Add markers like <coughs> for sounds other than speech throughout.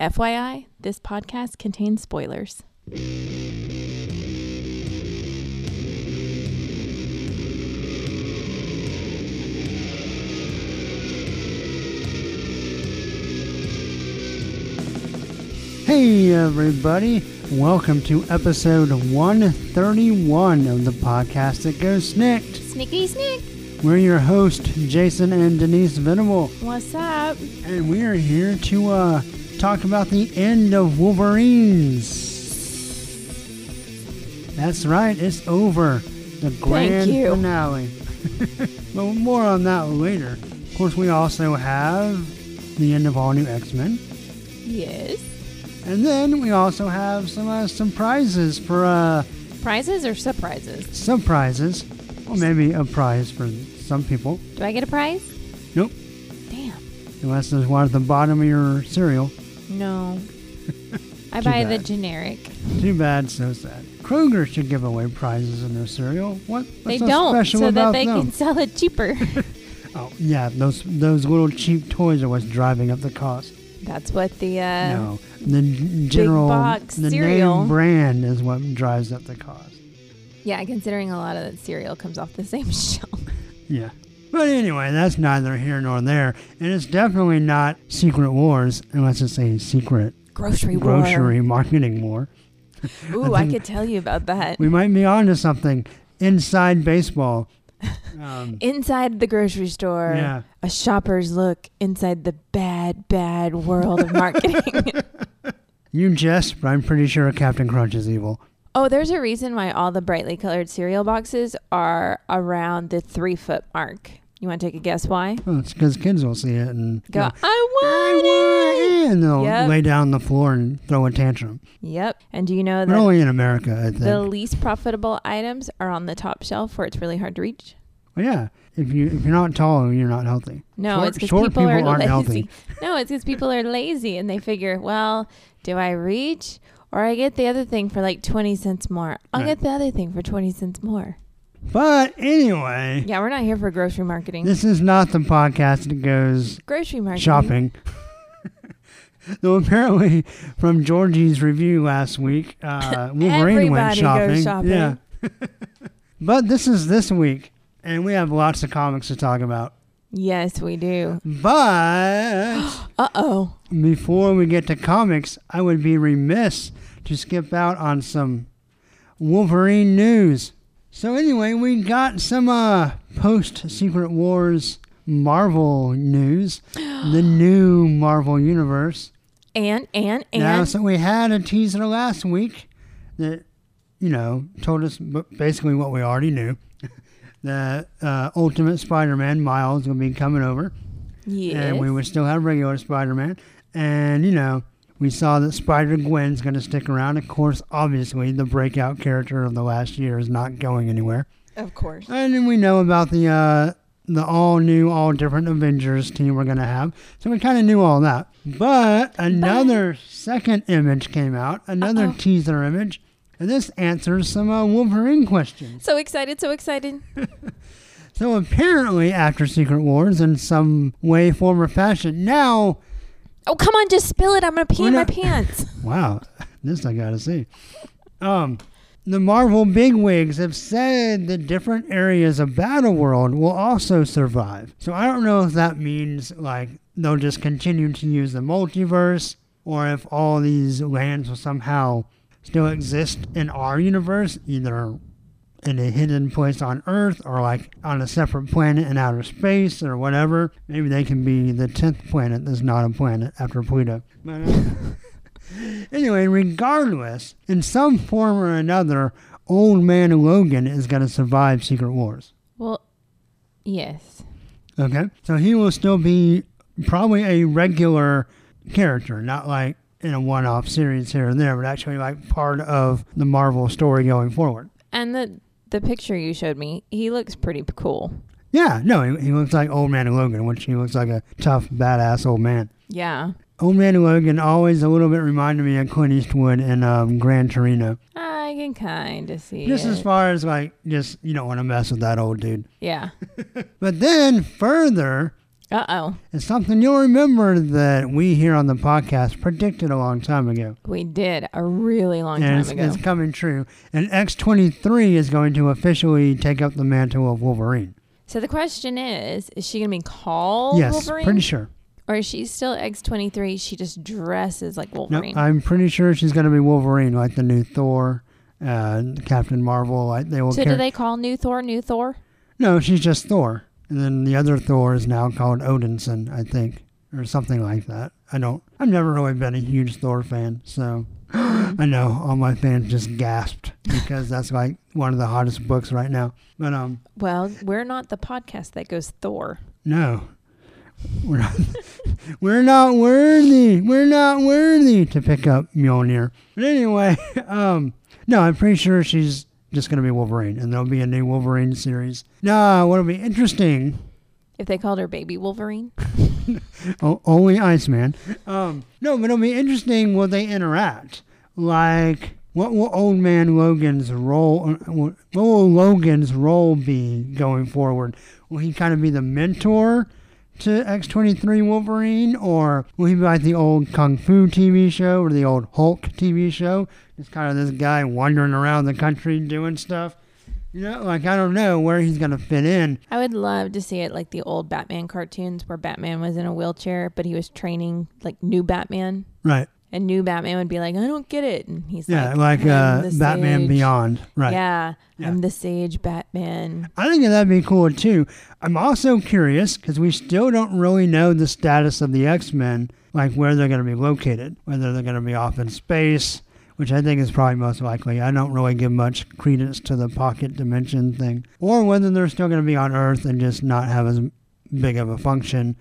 FYI, this podcast contains spoilers. Hey, everybody. Welcome to episode 131 of the podcast that goes SNIKT. Sneaky sneak. We're your host, Jason and Denise Venable, What's up? and we are here to uh, talk about the end of Wolverines. That's right, it's over. The grand finale. <laughs> but more on that later. Of course, we also have the end of all new X Men. Yes. And then we also have some uh, some prizes for uh, Prizes or surprises? some prizes, or maybe a prize for some people. Do I get a prize? Nope, Damn. unless there's one at the bottom of your cereal. No. <laughs> I buy the generic. Too bad, so sad. Kroger should give away prizes in their cereal. What? What's they so don't, so that they them? can sell it cheaper. <laughs> <laughs> Oh, yeah, those those little cheap toys are what's driving up the cost. That's what the uh, no, the general box the cereal. name brand is what drives up the cost. yeah. Considering a lot of that cereal comes off the same shelf. Yeah. But anyway, that's neither here nor there. And it's definitely not Secret Wars, unless it's a secret Grocery war. grocery marketing war. <laughs> Ooh, I think- could tell you about that. We might be onto something inside baseball. Um, <laughs> Inside the grocery store, yeah. a shopper's look inside the bad, bad world of marketing. <laughs> You jest, but I'm pretty sure Captain Crunch is evil. oh, there's a reason why all the brightly colored cereal boxes are around the three foot mark. You want to take a guess why? Well, it's because kids will see it and Go, I want it. "I want it," and they'll Yep. lay down on the floor and throw a tantrum. Yep. And do you know But that only in America, I think. the least profitable items are on the top shelf where it's really hard to reach? well, yeah, if you if you're not tall, you're not healthy. No, Short- it's because people, are people aren't lazy. healthy. <laughs> No, it's because people are lazy and they figure, well, do I reach or I get the other thing for like 20 cents more? I'll Right. get the other thing for 20 cents more. But anyway, Yeah, we're not here for grocery marketing. this is not the podcast that goes grocery marketing. shopping. <laughs> Though apparently, from Georgie's review last week, uh, <laughs> Wolverine went Everybody shopping. goes shopping. Yeah. <laughs> but this is this week, and we have lots of comics to talk about. Yes, we do. But <gasps> Uh oh. before we get to comics, I would be remiss to skip out on some Wolverine news. So anyway, we got some uh, post Secret Wars Marvel news, <gasps> the new Marvel universe. And, and, and. Now, so we had a teaser last week that, you know, told us basically what we already knew. <laughs> that uh, Ultimate Spider-Man Miles will be coming over yes. and we would still have regular Spider-Man. And you know, we saw that Spider Gwen's going to stick around. Of course, obviously, the breakout character of the last year is not going anywhere. of course. And then we know about the uh, the all new, all different Avengers team we're going to have. So we kind of knew all that. But another second image came out, another Uh-oh. teaser image. And this answers some uh, Wolverine questions. So excited, so excited. <laughs> So apparently, after Secret Wars, in some way, form, or fashion, now Oh, come on, just spill it. I'm to pee We're in my pants. <laughs> Wow, this I gotta see. Um, the Marvel bigwigs have said that different areas of Battle World will also survive. So I don't know if that means like they'll just continue to use the multiverse, or if all these lands will somehow still exist in our universe, either in a hidden place on Earth or like on a separate planet in outer space or whatever. Maybe they can be the 10th planet that's not a planet after Pluto. But, uh, <laughs> anyway, regardless, in some form or another, Old Man Logan is going to survive Secret Wars. Well, yes. Okay? So he will still be probably a regular character, not like in a one off series here and there, but actually like part of the Marvel story going forward. And the the picture you showed me, he looks pretty cool. Yeah, no, he, he looks like Old Man Logan, which he looks like a tough, badass old man. Yeah. Old Man Logan always a little bit reminded me of Clint Eastwood in um, Gran Torino. I can kind of see Just it. as far as like, just you don't want to mess with that old dude. yeah. <laughs> But then further, Uh oh. It's something you'll remember that we here on the podcast predicted a long time ago. We did a really long and time it's, ago. it's coming true. And X23 is going to officially take up the mantle of Wolverine. So the question is, is she going to be called yes, Wolverine? pretty sure. Or is she still X23? She just dresses like No, Wolverine. I'm pretty sure she's going to be Wolverine, like the new Thor, uh, Captain Marvel. Like they will. so car- do they call new Thor new Thor? No, she's just Thor. And then the other Thor is now called Odinson, I think, or something like that. I don't. I've never really been a huge Thor fan, so <gasps> I know all my fans just gasped because that's like one of the hottest books right now. But um, Well, we're not the podcast that goes Thor. no, we're not. <laughs> we're not worthy. We're not worthy to pick up Mjolnir. But anyway, <laughs> um, no, I'm pretty sure she's just gonna be Wolverine, and there'll be a new Wolverine series. Now, what'll be interesting If they called her Baby Wolverine. <laughs> Only Iceman. Um, no, but it'll be interesting. Will they interact? Like, what will Old Man Logan's role? uh, What will Logan's role be going forward? Will he kind of be the mentor to X23 Wolverine, or will he be like the old Kung Fu TV show or the old Hulk TV show? Just kind of this guy wandering around the country doing stuff. You know, like I don't know where he's gonna fit in. I would love to see it like the old Batman cartoons where Batman was in a wheelchair, but he was training like new Batman. Right. And new Batman would be like, I don't get it. And he's like, Yeah, like, like, uh, Batman sage." Beyond. Right. Yeah, Yeah. I'm the sage Batman. I think that'd be cool too. I'm also curious because we still don't really know the status of the X Men, like where they're going to be located, whether they're going to be off in space, which I think is probably most likely. I don't really give much credence to the pocket dimension thing, or whether they're still going to be on Earth and just not have as big of a function.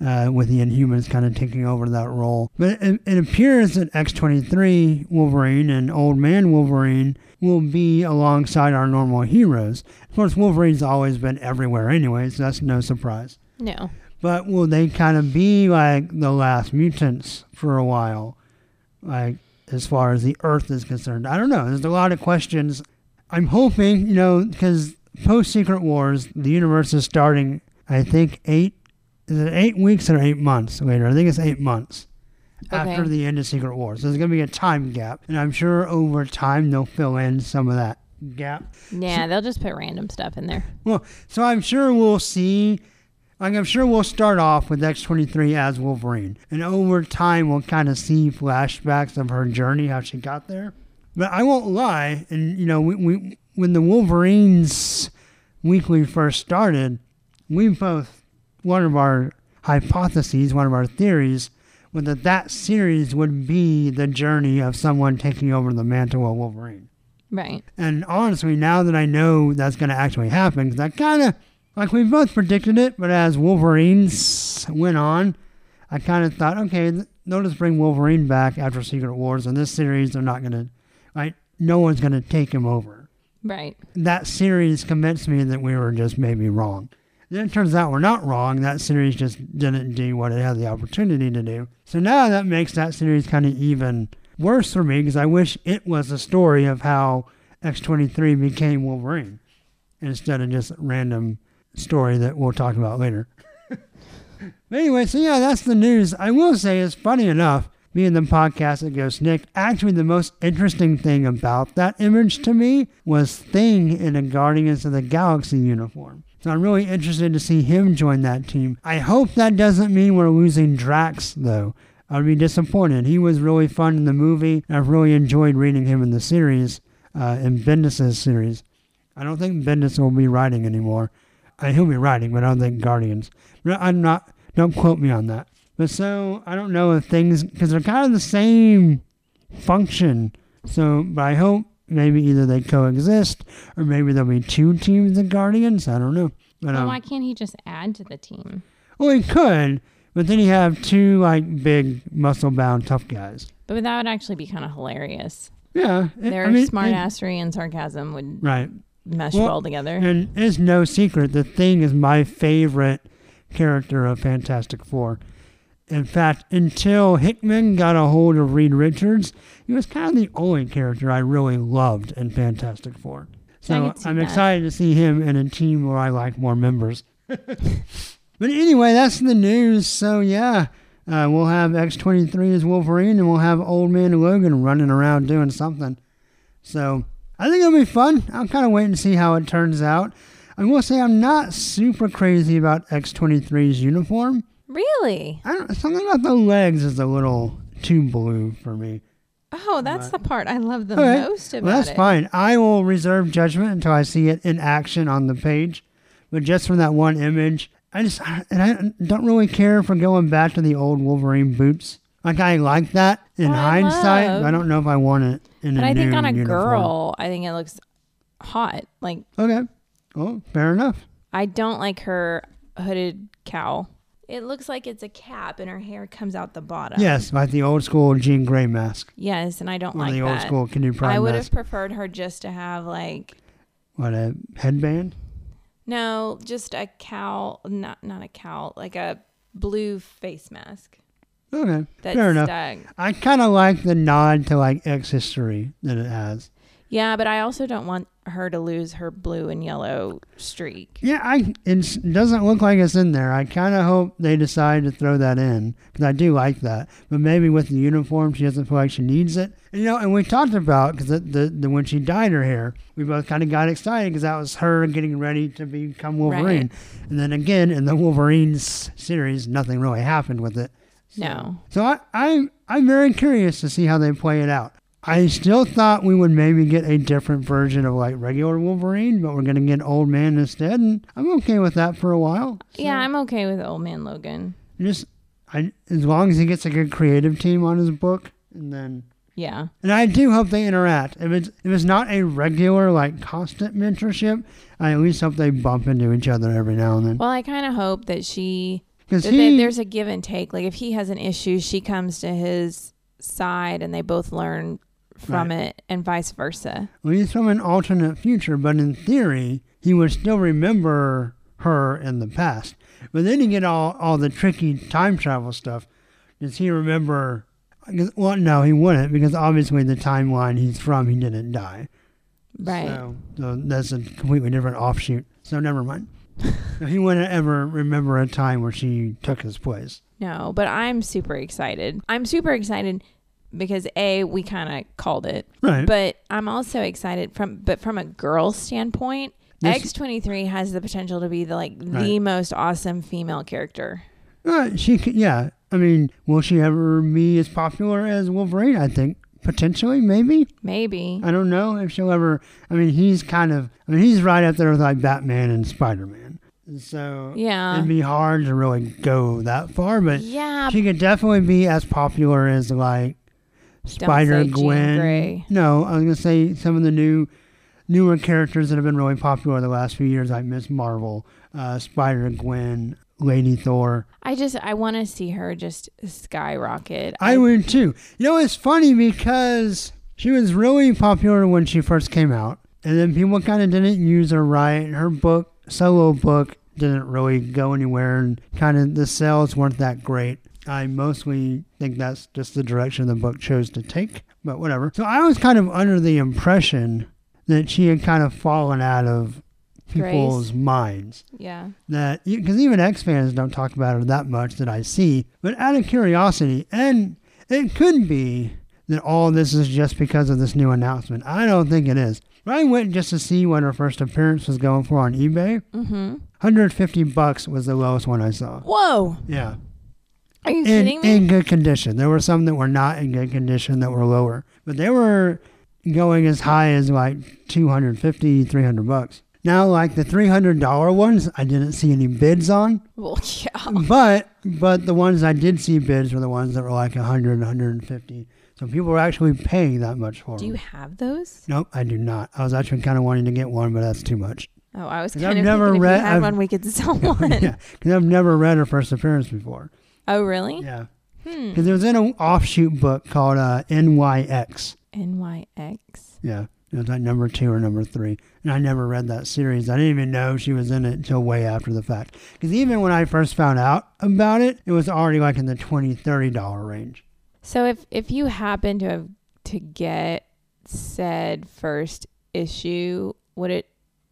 Uh, with the Inhumans kind of taking over that role. But it, it appears that X23 Wolverine and Old Man Wolverine will be alongside our normal heroes. Of course, Wolverine's always been everywhere anyway, so that's no surprise. No. But will they kind of be like the last mutants for a while? Like, as far as the Earth is concerned? I don't know. There's a lot of questions. I'm hoping, you know, because post Secret Wars, the universe is starting, I think, eight. Is it eight weeks or eight months later? I think it's eight months after the end of Secret Wars. So there's going to be a time gap. And I'm sure over time they'll fill in some of that gap. Yeah, they'll just put random stuff in there. Well, so I'm sure we'll see. Like I'm sure we'll start off with X23 as Wolverine, and over time we'll kind of see flashbacks of her journey, how she got there. But I won't lie, and you know, we, we when the Wolverines weekly first started, we both one of our hypotheses, one of our theories, was that that series would be the journey of someone taking over the mantle of Wolverine. Right. And honestly, now that I know that's going to actually happen, because I kind of, like we both predicted it, but as Wolverines went on, I kind of thought, okay, th- they'll just bring Wolverine back after Secret Wars. In this series, they're not going to, right? no one's going to take him over. Right. That series convinced me that we were just maybe wrong. Then it turns out we're not wrong. That series just didn't do what it had the opportunity to do. So now that makes that series kind of even worse for me because I wish it was a story of how X23 became Wolverine instead of just random story that we'll talk about later. <laughs> but anyway, so yeah, that's the news. I will say it's funny enough, me and the podcast that goes SNIKT, actually the most interesting thing about that image to me was Thing in a Guardians of the Galaxy uniform. So I'm really interested to see him join that team. I hope that doesn't mean we're losing Drax, though. I'd be disappointed. He was really fun in the movie. I've really enjoyed reading him in the series, uh, in Bendis' series. I don't think Bendis will be writing anymore. Uh, he'll be writing, but I don't think Guardians. I'm not. Don't quote me on that. But so I don't know if things because they're kind of the same function. So, but I hope maybe either they coexist or maybe there'll be two teams of Guardians. I don't know. But Well, um, why can't he just add to the team? well, he could, but then you have two like big muscle-bound tough guys. But that would actually be kind of hilarious. Yeah, it- Their I mean, smartassery and sarcasm would right. mesh Well, well together. And it's no secret the Thing is my favorite character of Fantastic Four. In fact, until Hickman got a hold of Reed Richards, he was kind of the only character I really loved in Fantastic Four. So I'm that. excited to see him in a team where I like more members. <laughs> But anyway, that's the news. So yeah, uh, we'll have X23 as Wolverine, and we'll have Old Man Logan running around doing something. So I think it'll be fun. I'm kind of waiting to see how it turns out. I will say I'm not super crazy about X23's uniform. Really? I don't, something about the legs is a little too blue for me. Oh, that's the part I love the Okay. most about Well, that's it. fine. I will reserve judgment until I see it in action on the page. But just from that one image, I just and I don't really care for going back to the old Wolverine boots. Like I like that in Oh, I hindsight, but I don't know if I want it in But a I think on a uniform. girl, I think it looks hot. Like Okay. Well, fair enough. I don't like her hooded cowl. It looks like it's a cap and her hair comes out the bottom. Yes, like the old school Jean Grey mask. Yes, and I don't Or like the that. old school Canoe Pride I would mask. have preferred her just to have like What a headband? no, just a cowl, not not a cowl, like a blue face mask. Okay. That's fair enough. stuck. I kind of like the nod to like X history that it has. Yeah, but I also don't want her to lose her blue and yellow streak. Yeah, I it doesn't look like it's in there. I kind of hope they decide to throw that in because I do like that. But maybe with the uniform, she doesn't feel like she needs it. You know, and we talked about because the, the, the when she dyed her hair, we both kind of got excited because that was her getting ready to become Wolverine. And then again in the Wolverines series, nothing really happened with it. No. So I, I'm I'm very curious to see how they play it out. I still thought we would maybe get a different version of like regular Wolverine, but we're gonna get Old Man instead, and I'm okay with that for a while. So Yeah, I'm okay with Old Man Logan. just I as long as he gets a good creative team on his book, and then Yeah. and I do hope they interact. If it's if it's not a regular like constant mentorship, I at least hope they bump into each other every now and then. Well, I kind of hope that she Because there's a give and take. Like if he has an issue, she comes to his side and they both learn from it and vice versa. Well, he's from an alternate future, but in theory, he would still remember her in the past. But then you get all, all the tricky time travel stuff. Does he remember? Well, no, he wouldn't, because obviously the timeline he's from, he didn't die. Right. So, so that's a completely different offshoot. So never mind. So <laughs> he wouldn't ever remember a time where she took his place. No, but I'm super excited. I'm super excited because a we kind of called it, Right. but I'm also excited from but from a girl standpoint. This- X23 has the potential to be the like the most awesome female character. Uh, she could, yeah. I mean, will she ever be as popular as Wolverine? I think potentially, maybe. Maybe. I don't know if she'll ever. I mean, he's kind of. I mean, he's right up there with like Batman and Spider Man. So Yeah. it'd be hard to really go that far, but Yeah. she could definitely be as popular as like Spider Gwen. No, I was gonna say some of the new newer characters that have been really popular the last few years, like Miss Marvel, uh, Spider Gwen, Lady Thor. I just I want to see her just skyrocket. I would too. You know, it's funny because she was really popular when she first came out, and then people kind of didn't use her right. Her book, solo book, didn't really go anywhere, and kind of the sales weren't that great. I mostly think that's just the direction the book chose to take, but whatever. So I was kind of under the impression that she had kind of fallen out of people's minds yeah. that because even X fans don't talk about her that much that I see. But out of curiosity, and it could be that all this is just because of this new announcement. I don't think it is. But I went just to see what her first appearance was going for on eBay. Mm-hmm. 150 bucks was the lowest one I saw. Whoa. Yeah, Are you in kidding me? in good condition. There were some that were not in good condition that were lower, but they were going as high as like 250, 300 bucks. Now, like the $300 ones, I didn't see any bids on. well, <laughs> yeah. But but the ones I did see bids were the ones that were like 100, 150. So people were actually paying that much for them. Do them. you have those? Nope, I do not. I was actually kind of wanting to get one, but that's too much. Oh, I was kind I've of never read- if you had I've- one, we could sell <laughs> one. yeah, because I've never read her first appearance before. Oh, really? Yeah, Hmm. because it was in an offshoot book called uh, NYX. NYX. Yeah, it was like number two or number three, and I never read that series. I didn't even know she was in it until way after the fact. Because even when I first found out about it, it was already like in the $20, $30 range. So if if you happen to have to get said first issue, would it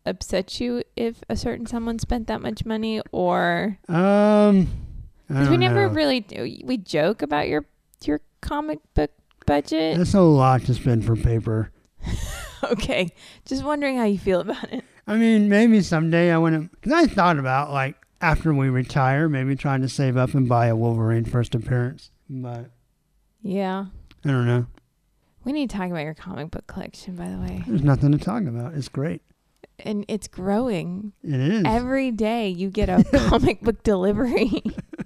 upset you if a certain someone spent that much money, or Um, because we never know. really we joke about your your comic book budget. That's a lot to spend for paper. <laughs> okay, just wondering how you feel about it. I mean, maybe someday I want to. Because I thought about like after we retire, maybe trying to save up and buy a Wolverine first appearance. But Yeah, I don't know. we need to talk about your comic book collection, by the way, There's nothing to talk about. It's great. and it's growing. It is. Every day you get a <laughs> comic book delivery. <laughs>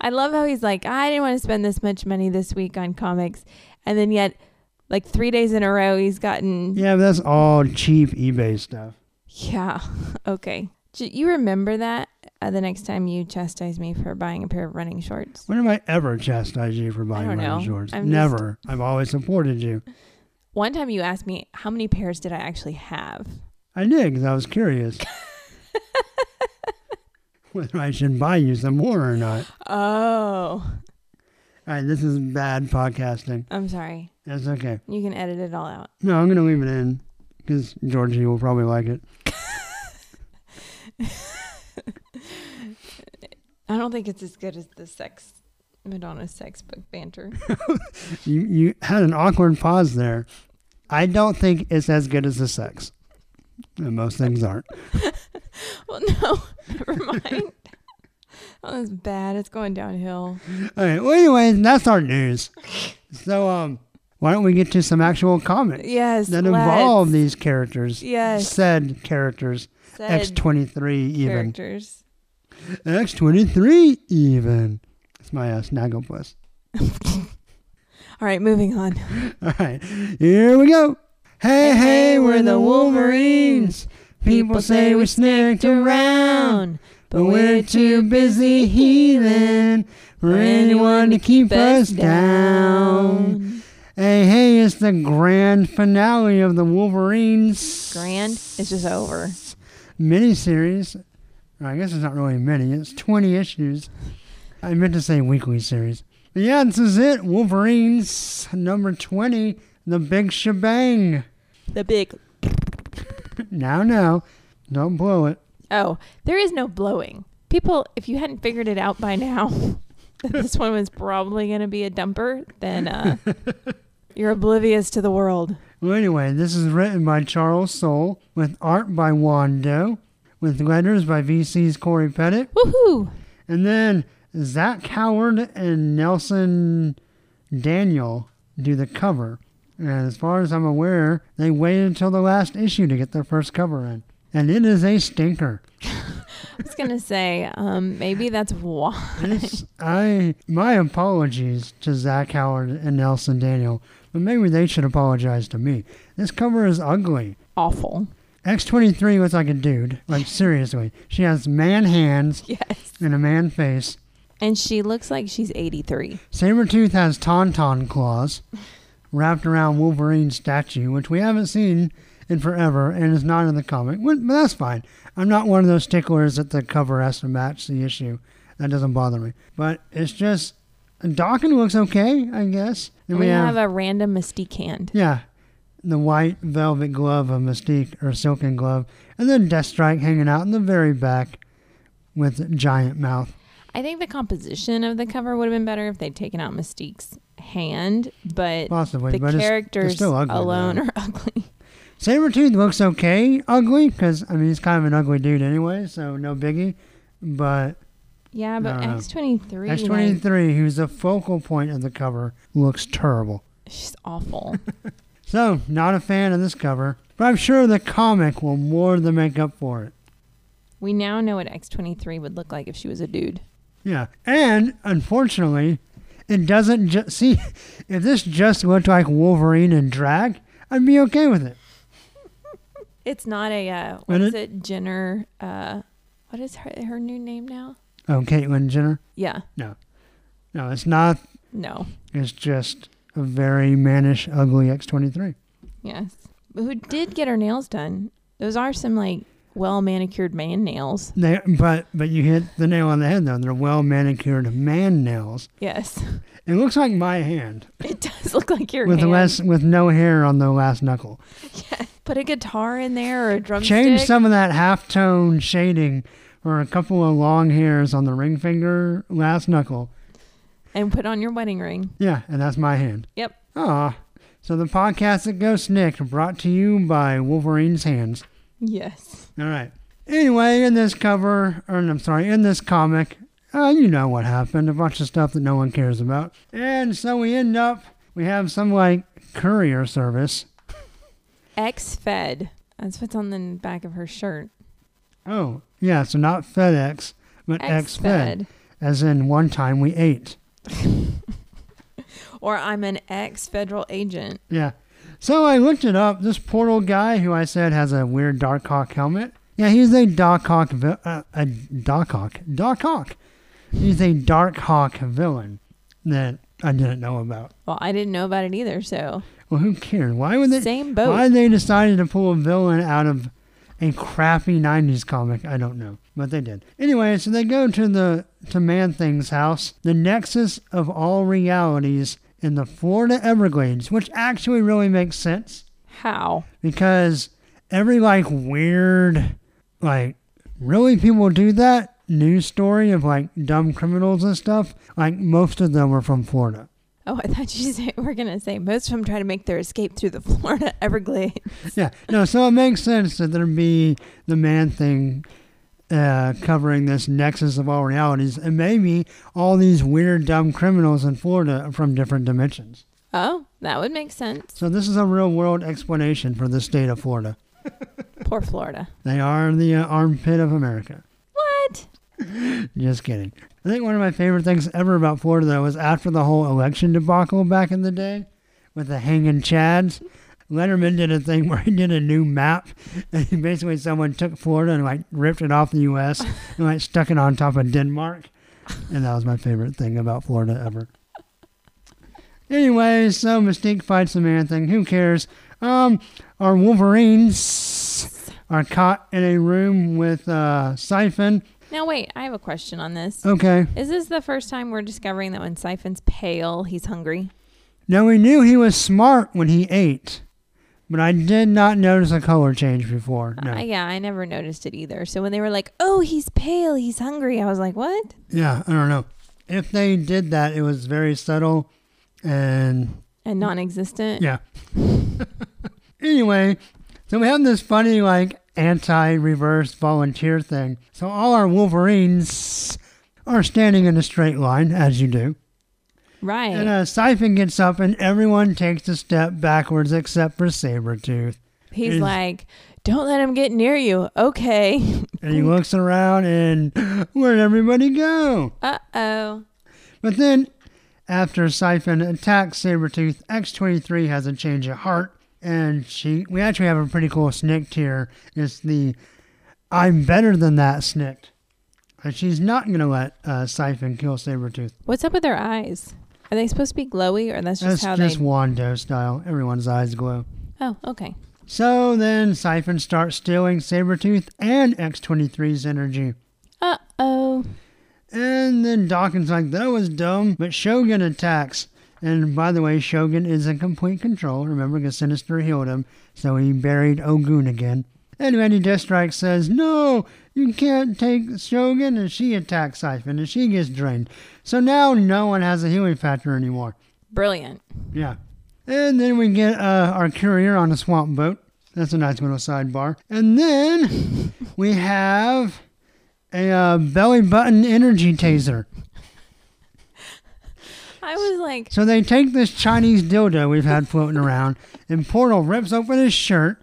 I love how he's like, I didn't want to spend this much money this week on comics. And then yet, like three days in a row, he's gotten. Yeah. but that's all cheap eBay stuff. Yeah. <laughs> Okay. J- You remember that uh, the next time you chastise me for buying a pair of running shorts? When have I ever chastised you for buying running know. shorts? I'm just- Never. I've always supported you. One time you asked me, how many pairs did I actually have? I did because I was curious <laughs> <laughs> whether I should buy you some more or not. Oh. All right, this is bad podcasting. I'm sorry. That's okay. You can edit it all out. No, I'm going to leave it in because Georgie will probably like it. <laughs> I don't think it's as good as the sex, Madonna sex book banter. <laughs> You you had an awkward pause there. I don't think it's as good as the sex. And most things aren't. <laughs> well, no, <laughs> never mind. <laughs> Oh, that's bad. It's going downhill. All right. Well, anyways, that's our news. So, um, why don't we get to some actual comics Yes. that let's. involve these characters? Yes. Said characters. X twenty three even. characters. X twenty three even. It's my uh, snagglepuss. All right, moving on. All right, here we go. Hey, Hey, we're the Wolverines. People say we SNIKT around, but we're too busy healing for anyone to keep us down. Hey, hey, it's the grand finale of the Wolverines Grand It's just over. miniseries. I guess it's not really mini, it's 20 issues. I meant to say weekly series. But yeah, this is it. Wolverines number 20, the big shebang. The big. Now, now, don't blow it. Oh, there is no blowing. People, if you hadn't figured it out by now, <laughs> that this one was probably going to be a dumper, then uh, <laughs> you're oblivious to the world. Well, anyway, this is written by Charles Soule with art by Juan Doe, with letters by VC's Cory Petit, Woohoo! and then Zach Howard and Nelson Daniel do the cover. And as far as I'm aware, they waited until the last issue to get their first cover in. And it is a stinker. <laughs> I was going to say, um, maybe that's why. It's, I my apologies to Zach Howard and Nelson Daniel, but maybe they should apologize to me. This cover is ugly. Awful. X23 looks like a dude. Like, <laughs> seriously. She has man hands Yes. and a man face. And she looks like she's 83. Sabretooth has tauntaun claws <laughs> wrapped around Wolverine's statue, which we haven't seen in forever and is not in the comic. But but that's fine. I'm not one of those sticklers that the cover has to match the issue. That doesn't bother me. But it's just. Daken looks okay, I guess. And we have a random Mystique hand. Yeah. The white velvet glove of Mystique, or silken glove. And then Deathstrike hanging out in the very back with giant mouth. I think the composition of the cover would have been better if they'd taken out Mystique's hand, but Possibly, the but it's, characters still ugly. alone though. are <laughs> ugly. Sabretooth looks okay, ugly, because, I mean, he's kind of an ugly dude anyway, so no biggie. But Yeah, but I don't know. X23, like, X23, who's the focal point of the cover, looks terrible. she's awful. <laughs> So, not a fan of this cover, but I'm sure the comic will more than make up for it. we now know what X23 would look like if she was a dude. Yeah, and unfortunately, it doesn't just see. <laughs> If this just looked like Wolverine and drag, I'd be okay with it. It's not a uh, what is is- it? Jenner. Uh, what is her her new name now? Oh, Caitlyn Jenner. Yeah, No, no, it's not. no, It's just a very mannish, ugly X23. yes. But who did get her nails done? Those are some like well manicured man nails. They, but but you hit the nail on the head though. They're well manicured man nails. Yes, It looks like my hand it does look like your with hand. less with no hair on the last knuckle. Yeah, Put a guitar in there or a drumstick. Change some of that half tone shading for a couple of long hairs on the ring finger, last knuckle. and put on your wedding ring. Yeah, and that's my hand. Yep. Ah, so the podcast that goes SNIKT brought to you by Wolverine's hands. Yes. All right. Anyway, in this cover, or I'm sorry, in this comic, uh, you know what happened. A bunch of stuff that no one cares about. And so we end up, we have some like courier service. X Fed. That's what's on the back of her shirt. Oh, yeah, so not FedEx, but X X-Fed, Fed. as in one time we ate. <laughs> Or I'm an ex federal agent. Yeah. So I looked it up. This portal guy who I said has a weird Dark Hawk helmet. Yeah, he's a Dark Hawk, uh, a Dark Hawk, Dark Hawk. He's a Dark Hawk villain that I didn't know about. Well, I didn't know about it either, so Well, who cares? Why would they? same boat. Why they decided to pull a villain out of a crappy '90s comic? I don't know, but they did. Anyway, so they go to the to Man Thing's house, the nexus of all realities in the Florida Everglades, which actually really makes sense How? because every like weird, like really people do that news story of like dumb criminals and stuff. Like most of them are from Florida. Oh, I thought you said we're gonna say most of them try to make their escape through the <laughs> Florida Everglades. Yeah, no, so it makes sense that there'd be the man thing uh, covering this nexus of all realities, and maybe all these weird, dumb criminals in Florida are from different dimensions. Oh, that would make sense. So this is a real world explanation for the state of Florida. <laughs> Poor Florida. They are the uh, armpit of America. What? <laughs> Just kidding. I think one of my favorite things ever about Florida, though, was after the whole election debacle back in the day with the hanging chads. Letterman did a thing where he did a new map, <laughs> and basically someone took Florida and like ripped it off the U.S. and like stuck it on top of Denmark, and that was my favorite thing about Florida ever. Anyway, so Mystique fights the man thing. Who cares? Um, our Wolverines are caught in a room with uh, Siphon. Now wait, I have a question on this. Okay. Is this the first time we're discovering that when Siphon's pale, he's hungry? Now we knew he was smart when he ate, but I did not notice a color change before. No. Uh, yeah, I never noticed it either. So when they were like, "Oh, he's pale, he's hungry," I was like, "What?" yeah, I don't know. If they did that, it was very subtle, and And non-existent. yeah. <laughs> anyway, so we have this funny like anti-reverse volunteer thing. So all our Wolverines are standing in a straight line, as you do. Right. And a siphon gets up, and everyone takes a step backwards except for Sabretooth. he's is- like, "Don't let him get near you." Okay. And he looks around and <gasps> where'd everybody go? Uh oh. But then, after Siphon attacks Sabretooth, X23 has a change of heart. And she, we actually have a pretty cool SNIKT here. It's the I'm better than that SNIKT. And she's not going to let uh, Siphon kill Sabretooth. What's up with their eyes? Are they supposed to be glowy, or that's just That's how just they? Juan Doe style. Everyone's eyes glow. Oh, okay. So then Siphon starts stealing Sabretooth and X23's energy. Uh oh. And then Daken like, that was dumb. But Shogun attacks. And by the way, Shogun is in complete control. Remember, because Sinister healed him, so he buried Ogun again. And Lady Deathstrike says, no, you can't take Shogun. And she attacks Siphon, and she gets drained. So now no one has a healing factor anymore. Brilliant. Yeah. And then we get uh, our courier on a swamp boat. That's a nice little sidebar. And then we have a uh, belly button energy taser. I was like, So they take this Chinese dildo we've had floating around, and Portal rips open his shirt.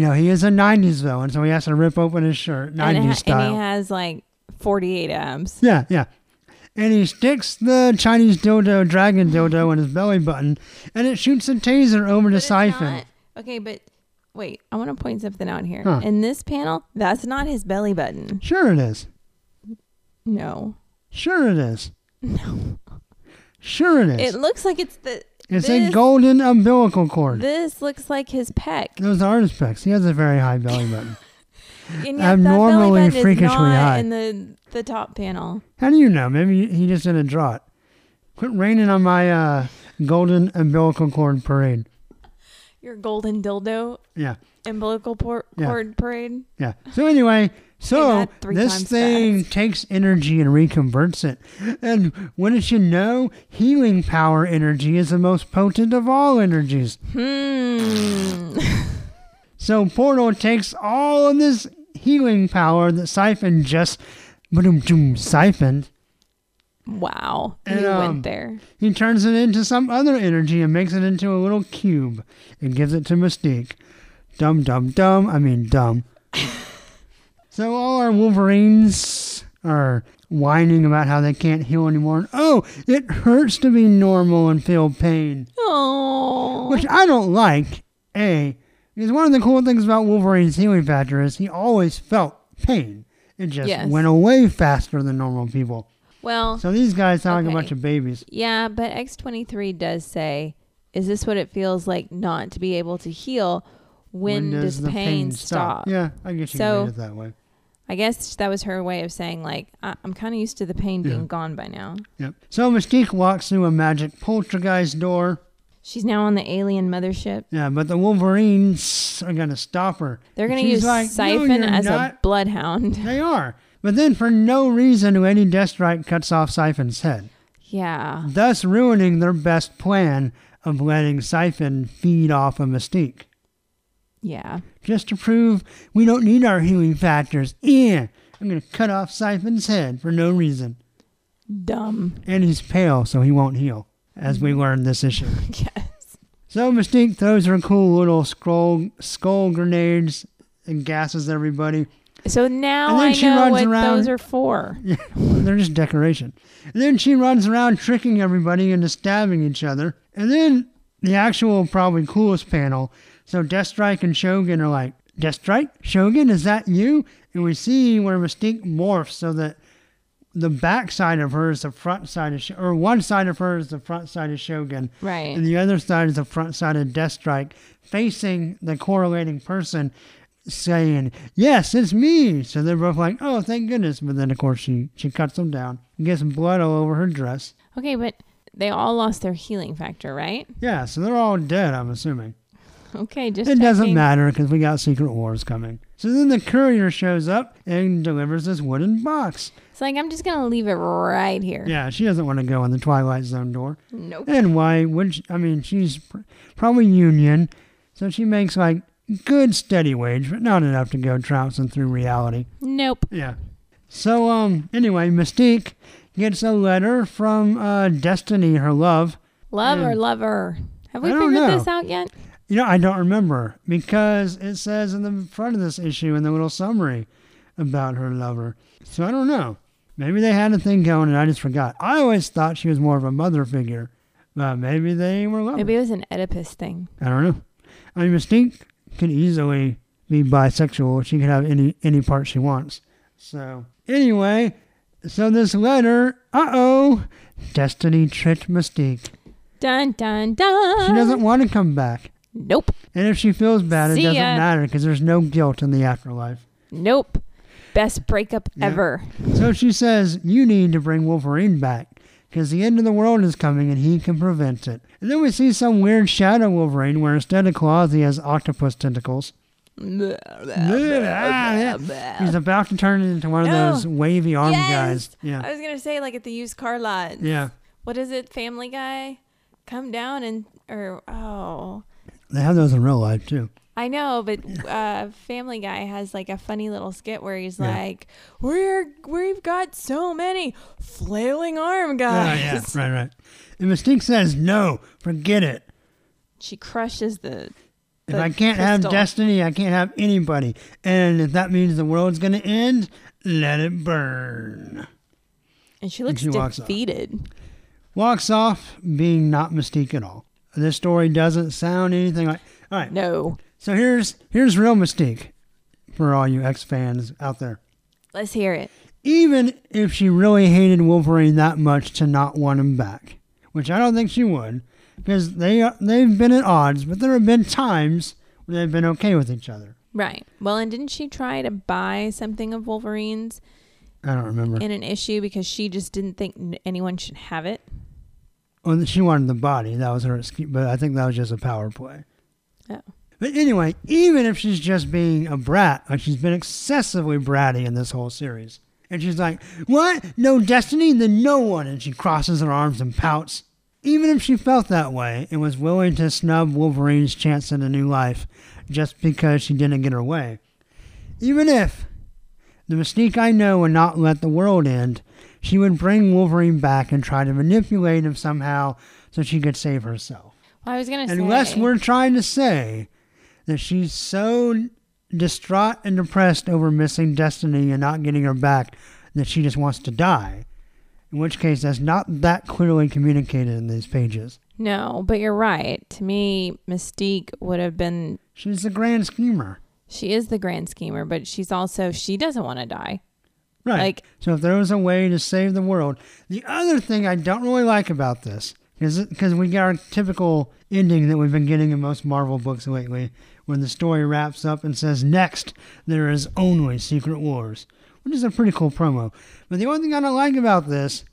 You know, he is a 90s villain, so he has to rip open his shirt, 90s and, ha- style. and he has like 48 abs. yeah, yeah. And he sticks the Chinese dildo, dragon dildo, in his belly button, and it shoots a taser over to Siphon. not- okay, but wait, I want to point something out here. Huh. In this panel, that's not his belly button. Sure it is. No. Sure it is. <laughs> No. Sure it is. It looks like it's the. It's this, a golden umbilical cord. This looks like his pec. Those are his pecs. He has a very high belly button. <laughs> And Abnormally belly button freakishly high. in the, the top panel. How do you know? Maybe he just didn't draw it. Quit raining on my uh, golden umbilical cord parade. Your golden dildo Yeah, umbilical por- Yeah. cord parade. yeah. So anyway, so this thing fast. takes energy and reconverts it. And wouldn't you know, healing power energy is the most potent of all energies. Hmm. <laughs> So Portal takes all of this healing power that Siphon just siphoned. wow. And, you um, went there. He turns it into some other energy and makes it into a little cube and gives it to Mystique. Dum dum dum. I mean dumb. So all our Wolverines are whining about how they can't heal anymore. Oh, it hurts to be normal and feel pain. Oh. Which I don't like. A. Because one of the cool things about Wolverine's healing factor is he always felt pain. It just Yes. went away faster than normal people. Well, So these guys sound like a bunch of babies. yeah, but X23 does say, is this what it feels like not to be able to heal? When, does, pain, stop? Yeah, I guess you So- can read it that way. I guess that was her way of saying, like, I- I'm kind of used to the pain Yeah. being gone by now. Yep. So Mystique walks through a magic poltergeist door. She's now on the alien mothership. Yeah, but the Wolverines are gonna stop her. They're going to use like, Siphon you're as a bloodhound. They are. But then for no reason Lady Deathstrike cuts off Siphon's head, yeah. thus ruining their best plan of letting Siphon feed off of Mystique. Yeah. Just to prove we don't need our healing factors. Yeah, I'm gonna cut off Siphon's head for no reason. Dumb. And he's pale, so he won't heal, as we mm-hmm. learned this issue. <laughs> yes. So Mystique throws her cool little skull skull grenades and gasses everybody. So now I she know runs what around- those are for. <laughs> They're just decoration. And then she runs around tricking everybody into stabbing each other. And then the actual probably coolest panel. So Deathstrike and Shogun are like, Deathstrike? Shogun, is that you? And we see where Mystique morphs so that the back side of her is the front side of, Sh- or one side of her is the front side of Shogun. Right. and the other side is the front side of Deathstrike, facing the correlating person, saying, "Yes, it's me." So they're both like, "Oh, thank goodness!" But then, of course, she she cuts them down, and gets blood all over her dress. Okay, but they all lost their healing factor, right? Yeah, so they're all dead. I'm assuming Okay, just it doesn't matter because we got Secret Wars coming. So then the courier shows up and delivers this wooden box. It's like I'm just gonna leave it right here. Yeah, she doesn't want to go in the Twilight Zone door. Nope. And why would she, I mean, she's pr- probably union, so she makes like good steady wage, but not enough to go trouncing through reality. Nope. Yeah. So um, anyway, Mystique gets a letter from uh, Destiny, her love. Love or lover. Have we figured know. this out yet? You know, I don't remember because it says in the front of this issue in the little summary about her lover. So I don't know. Maybe they had a thing going and I just forgot. I always thought she was more of a mother figure, but maybe they were lovers. Maybe it was an Oedipus thing. I don't know. I mean, Mystique could easily be bisexual. She could have any any part she wants. So anyway, so this letter, uh oh, Destiny tricked Mystique. Dun dun dun. She doesn't want to come back, Nope. and if she feels bad, it doesn't ya. matter because there's no guilt in the afterlife. Nope. Best breakup Yeah. ever. So she says, "You need to bring Wolverine back." Because the end of the world is coming and he can prevent it. And then we see some weird shadow Wolverine where instead of claws he has octopus tentacles. <laughs> He's about to turn into one of No. those oh, wavy arm Yes. guys. Yeah. I was gonna say like at the used car lot. Yeah. What is it? Family Guy. Come down and or oh. They have those in real life too. I know, but uh, Family Guy has like a funny little skit where he's Yeah. like, "We're we've got so many flailing arm guys." Oh, yeah. Right, right. And Mystique says, no, forget it. She crushes the. If I can't have destiny, I can't have anybody. And if that means the world's going to end, let it burn. and she looks she walks off. defeated. Walks off being not Mystique at all. This story doesn't sound anything like. All right. No, So here's here's real Mystique for all you X fans out there. let's hear it. even if she really hated Wolverine that much to not want him back, which I don't think she would, because they they've been at odds, but there have been times when they've been okay with each other. Right. Well, and didn't she try to buy something of Wolverine's I don't remember. in an issue because she just didn't think anyone should have it? Well, she wanted the body. That was her excuse, but I think that was just a power play. Oh. But anyway, even if she's just being a brat, like she's been excessively bratty in this whole series. And she's like, What? No destiny? Then no one. And she crosses her arms and pouts. Even if she felt that way and was willing to snub Wolverine's chance at a new life just because she didn't get her way. Even if the Mystique I know would not let the world end, she would bring Wolverine back and try to manipulate him somehow so she could save herself. Well, I was gonna say. Unless we're trying to say that she's so distraught and depressed over missing Destiny and not getting her back that she just wants to die. In which case, that's not that clearly communicated in these pages. No, but you're right. To me, Mystique would have been. She's the grand schemer. She is the grand schemer, but she's also she doesn't want to die. Right. Like- so if there was a way to save the world. The other thing I don't really like about this is because we get our typical ending that we've been getting in most Marvel books lately, when the story wraps up and says, Next, there is only Secret Wars, which is a pretty cool promo. But the only thing I don't like about this,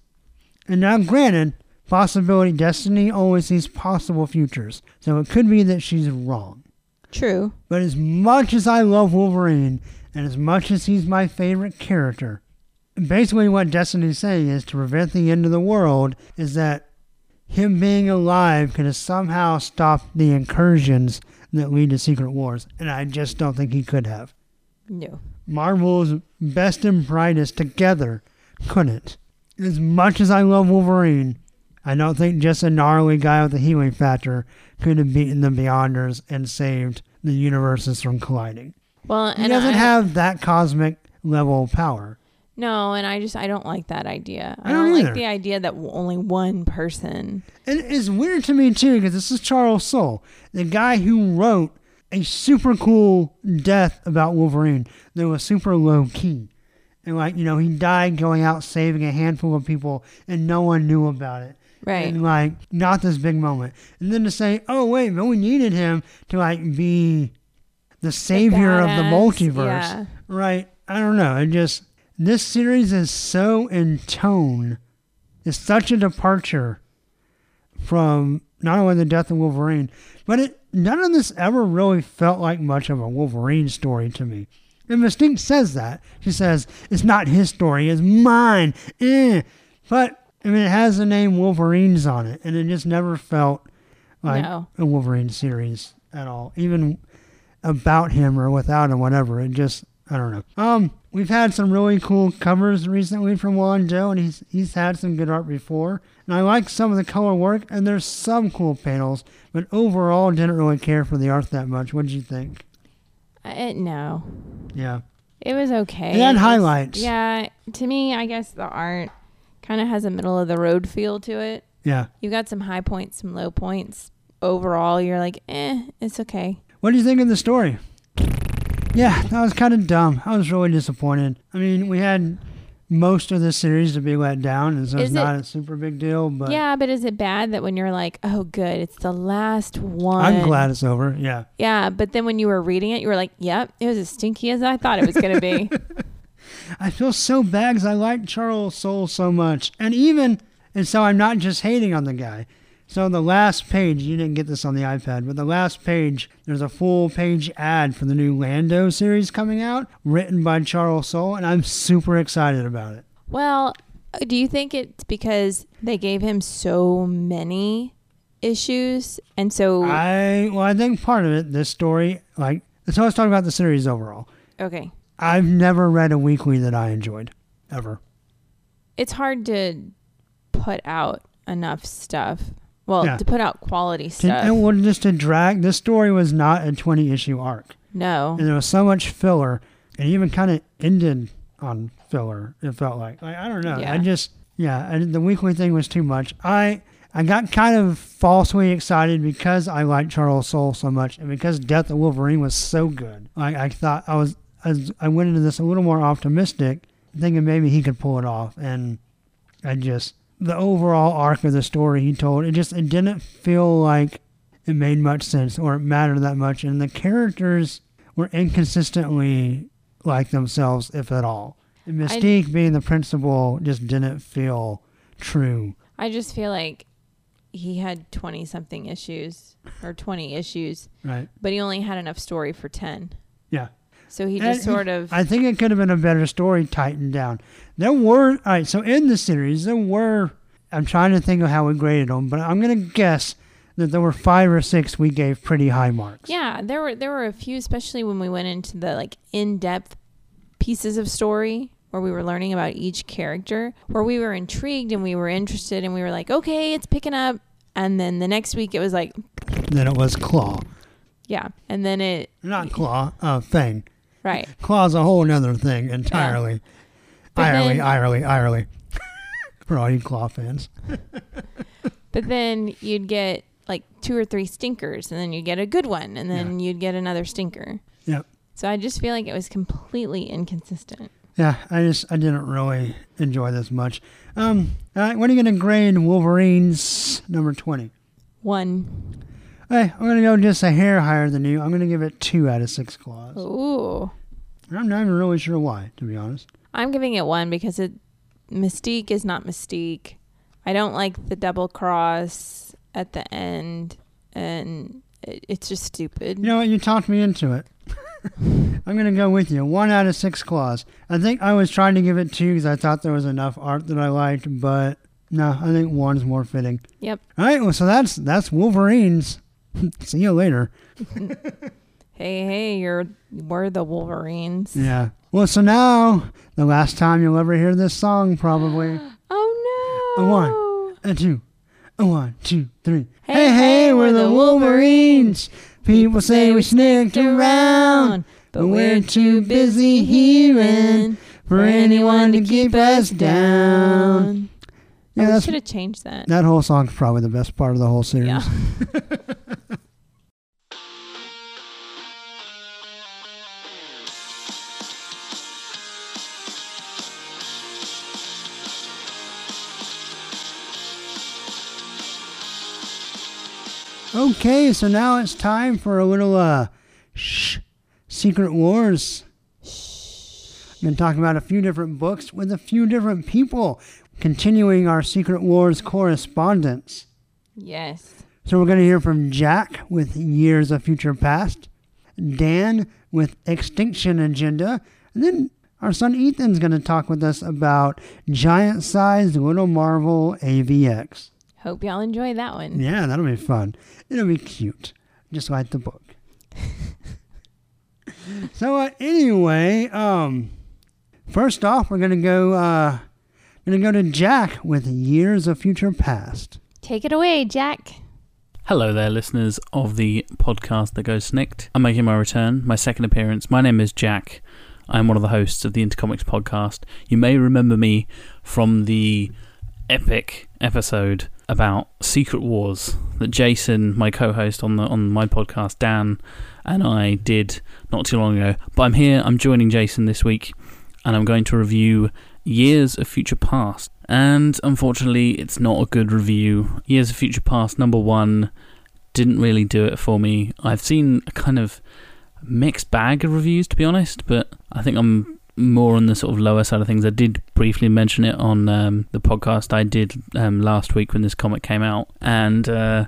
and now granted, possibility Destiny always sees possible futures, so it could be that she's wrong. True. But as much as I love Wolverine, and as much as he's my favorite character, basically what Destiny's saying is to prevent the end of the world is that him being alive could have somehow stopped the incursions that lead to Secret Wars. And I just don't think he could have. No. Marvel's best and brightest together couldn't. As much as I love Wolverine, I don't think just a gnarly guy with a healing factor could have beaten the Beyonders and saved the universes from colliding. Well, He and doesn't I, have that cosmic level of power. no, and I just I don't like that idea. I, I don't don't, like the idea that only one person. And it's weird to me too because this is Charles Soule, the guy who wrote a super cool death about Wolverine that was super low key. And like, you know, he died going out saving a handful of people and no one knew about it. Right. And like not this big moment. And then to say, Oh wait, but we needed him to like be the savior of the multiverse. yeah. Right. I don't know. It just this series is so in tone. It's such a departure from not only the death of Wolverine, but it none of this ever really felt like much of a Wolverine story to me. And Mystique says that. She says, it's not his story, it's mine. Eh. But I mean it has the name Wolverines on it, and it just never felt like No. a Wolverine series at all. Even about him or without him, whatever. It just I don't know. Um, we've had some really cool covers recently from Juan Doe, and he's he's had some good art before. And I like some of the color work, and there's some cool panels, but overall didn't really care for the art that much. What did you think? I, no, Yeah, it was okay. It had was- highlights. Yeah, to me, I guess the art kind of has a middle of the road feel to it. yeah. You got some high points, some low points. Overall, you're like, eh, it's okay. What do you think of the story? Yeah, that was kind of dumb. I was really disappointed. I mean, we had most of the series to be let down, and so it's Is it- not a super big deal. But yeah, but is it bad that when you're like, oh, good, it's the last one? I'm glad it's over. Yeah. Yeah, but then when you were reading it, you were like, yep, it was as stinky as I thought it was going to be. <laughs> I feel so bad because I like Charles Soule so much. And even, and so I'm not just hating on the guy. So the last page, you didn't get this on the iPad, but the last page, there's a full page ad for the new Lando series coming out, written by Charles Soule, and I'm super excited about it. well, do you think it's because they gave him so many issues? And so, I, well, I think part of it, this story, like, so was talking about the series overall. okay, I've never read a weekly that I enjoyed, ever. it's hard to put out enough stuff. Well, Yeah. to put out quality To, stuff. and well, just to drag, this story was not a 20 issue arc. no. and there was so much filler and even kind of ended on filler it felt like, like i don't know i just yeah I, the weekly thing was too much i i got kind of falsely excited because i liked charles soule so much and because death of wolverine was so good like i thought i was I, was- I went into this a little more optimistic thinking maybe he could pull it off and i just the overall arc of the story he told it just it didn't feel like it made much sense or it mattered that much and the characters were inconsistently like themselves if at all and mystique being the principal just didn't feel true I just feel like he had 20 something issues or 20 issues, Right. but he only had enough story for 10. Yeah. So he And just sort of I think it could have been a better story tightened down. There were all right. So in the series, there were. I'm trying to think of how we graded them, but I'm gonna guess that there were five or six we gave pretty high marks. Yeah, there were there were a few especially when we went into the like in-depth pieces of story where we were learning about each character, where we were intrigued and we were interested and we were like, "Okay, it's picking up." And then the next week it was like, Then it was Claw, yeah. And then it not Claw. Uh, Thing. Right. <laughs> Claw's a whole other thing entirely. But Irely, irely, irely. <laughs> For all you Claw fans. <laughs> But then you'd get like two or three stinkers and then you'd get a good one and then you'd get another stinker. Yep. So I just feel like it was completely inconsistent. Yeah, I just I didn't really enjoy this much. Um, all right, what are you gonna grade Wolverines number twenty? One. Hey, I'm gonna go just a hair higher than you. I'm gonna give it two out of six claws. Ooh. I'm not even really sure why, to be honest. I'm giving it one because it Mystique is not Mystique. I don't like the double cross at the end, and it, it's just stupid. You know what? You talked me into it. <laughs> I'm gonna go with you. One out of six claws. I think I was trying to give it two because I thought there was enough art that I liked, but no, I think one's more fitting. Yep. All right, well, so that's that's Wolverines. <laughs> See you later. Hey, hey, you're we're the Wolverines. Yeah. Well, so now the last time you'll ever hear this song, probably. <gasps> Oh no. A one. A two. A one, two, three. Hey, hey, we're the Wolverines. People say we SNIKT around, but we're too busy hearing for anyone to keep us down. Yeah, Yeah, we should have changed that. that whole song's probably the best part of the whole series. Yeah. <laughs> Okay, so now it's time for a little uh shh Secret Wars. I'm going to talk about a few different books with a few different people, continuing our Secret Wars correspondents. Yes. So we're going to hear from Jack with Years of Future Past, Dan with X-tinction Agenda, and then our son Ethan's going to talk with us about giant sized Little Marvel AVX. Hope y'all enjoy that one. Yeah, that'll be fun. It'll be cute, just like the book. <laughs> so uh, anyway, um, first off, we're gonna go. Uh, gonna go to Jack with Years of Future Past. Take it away, Jack. Hello there, listeners of the podcast that goes SNIKT. I'm making my return, my second appearance. My name is Jack. I'm one of the hosts of the Intercomics podcast. You may remember me from the epic episode about Secret Wars that Jason, my co-host on the on my podcast, Dan, and I did not too long ago. But I'm here. I'm joining Jason this week, and I'm going to review Years of Future Past. And unfortunately, it's not a good review. Years of Future Past number one didn't really do it for me. I've seen a kind of mixed bag of reviews, to be honest, but I think I'm more on the sort of lower side of things. I did briefly mention it on um, the podcast I did um, last week when this comic came out, and uh,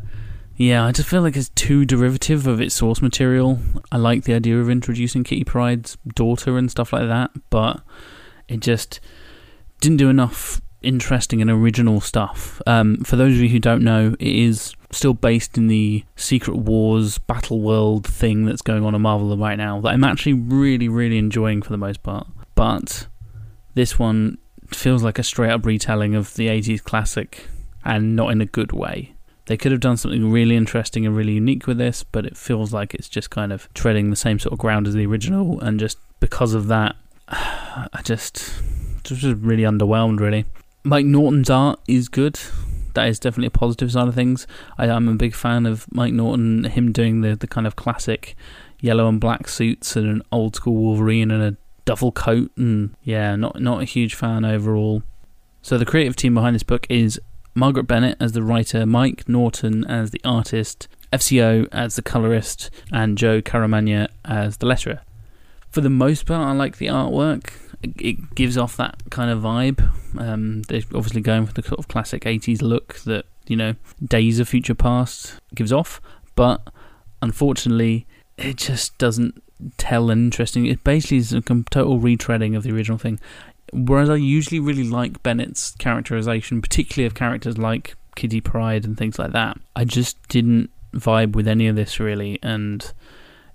yeah, I just feel like it's too derivative of its source material. I like the idea of introducing Kitty Pryde's daughter and stuff like that, but it just didn't do enough interesting and original stuff. Um, for those of you who don't know, it is still based in the Secret Wars Battle World thing that's going on in Marvel right now that I'm actually really, really enjoying for the most part. But this one feels like a straight up retelling of the 80s classic and not in a good way. They could have done something really interesting and really unique with this, but it feels like it's just kind of treading the same sort of ground as the original, and just because of that, <sighs> I just just really underwhelmed. Really, Mike Norton's art is good. That is definitely a positive side of things. I, I'm a big fan of Mike Norton, him doing the the kind of classic yellow and black suits and an old school Wolverine and a duffel coat, and yeah, not not a huge fan overall. So the creative team behind this book is Marguerite Bennett as the writer, Mike Norton as the artist, FCO as the colorist, and Joe Caramagna as the letterer. For the most part, I like the artwork. It- gives off that kind of vibe. Um, they're obviously going for the sort of classic 80s look that you know Days of Future Past gives off, but unfortunately, it just doesn't tell an interesting. It basically is a total retreading of the original thing. Whereas I usually really like Bennett's characterization, particularly of characters like Kitty Pryde and things like that. I just didn't vibe with any of this really, and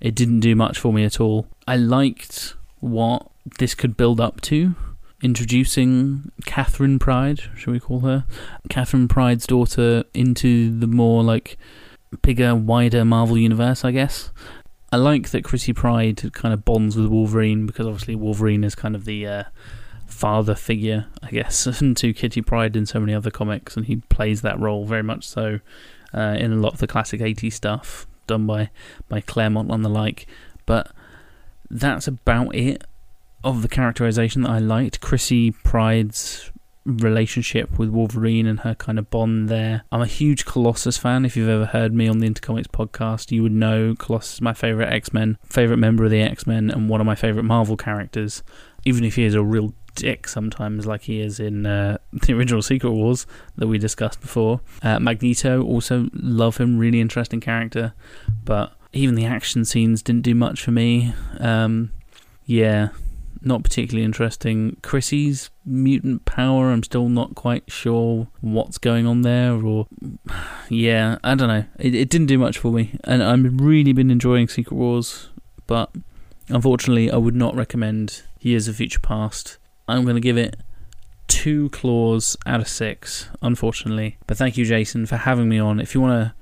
it didn't do much for me at all. I liked what this could build up to. Introducing Katherine Pryde, shall we call her? Katherine Pryde's daughter into the more like bigger, wider Marvel universe, I guess. I like that Chrissy Pryde kind of bonds with Wolverine because obviously Wolverine is kind of the uh, father figure, I guess, <laughs> to Kitty Pryde in so many other comics, and he plays that role very much so uh, in a lot of the classic 80s stuff done by, by Claremont and the like. But that's about it of the characterization that I liked. Chrissy Pryde's relationship with Wolverine and her kind of bond there. I'm a huge Colossus fan. If you've ever heard me on the Intercomics podcast, you would know Colossus is my favorite X Men, favorite member of the X Men, and one of my favorite Marvel characters. Even if he is a real dick sometimes, like he is in uh, <laughs> the original Secret Wars that we discussed before. Uh, Magneto, also love him, really interesting character, but even the action scenes didn't do much for me. Um, yeah, not particularly interesting. Chrissy's mutant power, I'm still not quite sure what's going on there, or <sighs> yeah, I don't know. It, it didn't do much for me, and I've really been enjoying Secret Wars, but unfortunately, I would not recommend Years of Future Past. I'm going to give it two claws out of six, unfortunately. But thank you, Jason, for having me on. If you want to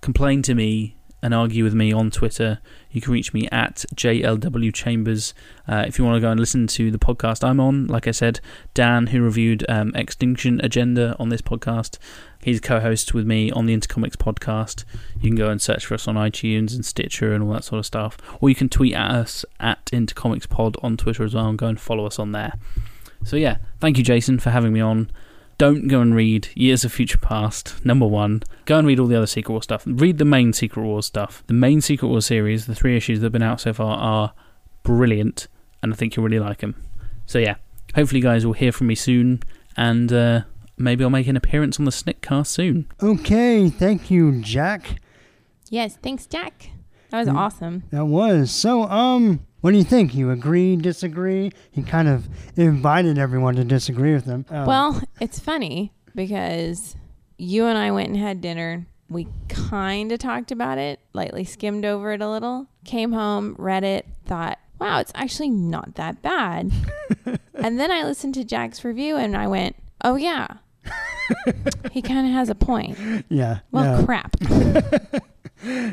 complain to me and argue with me on Twitter, you can reach me at JLW Chambers. Uh, if you want to go and listen to the podcast I'm on, like I said, Dan, who reviewed um, X-tinction Agenda on this podcast, he's co host with me on the Intercomics podcast. You can go and search for us on iTunes and Stitcher and all that sort of stuff. Or you can tweet at us at Intercomics Pod on Twitter as well and go and follow us on there. So, yeah, thank you, Jason, for having me on don't go and read Years of Future Past, number one. Go and read all the other Secret War stuff. Read the main Secret War stuff. The main Secret Wars series, the three issues that have been out so far, are brilliant, and I think you'll really like them. So, yeah, hopefully, you guys will hear from me soon, and uh, maybe I'll make an appearance on the SNIKT Sniktcast soon. Okay, thank you, Jack. Yes, thanks, Jack. That was Mm. awesome. That was so. Um, what do you think? You agree? Disagree? He kind of invited everyone to disagree with him. Um, Well, it's funny because you and I went and had dinner. We kind of talked about it, lightly skimmed over it a little, came home, read it, thought, wow, it's actually not that bad. <laughs> and then I listened to Jack's review and I went, oh, yeah. <laughs> he kind of has a point. yeah. Well, no. crap. <laughs>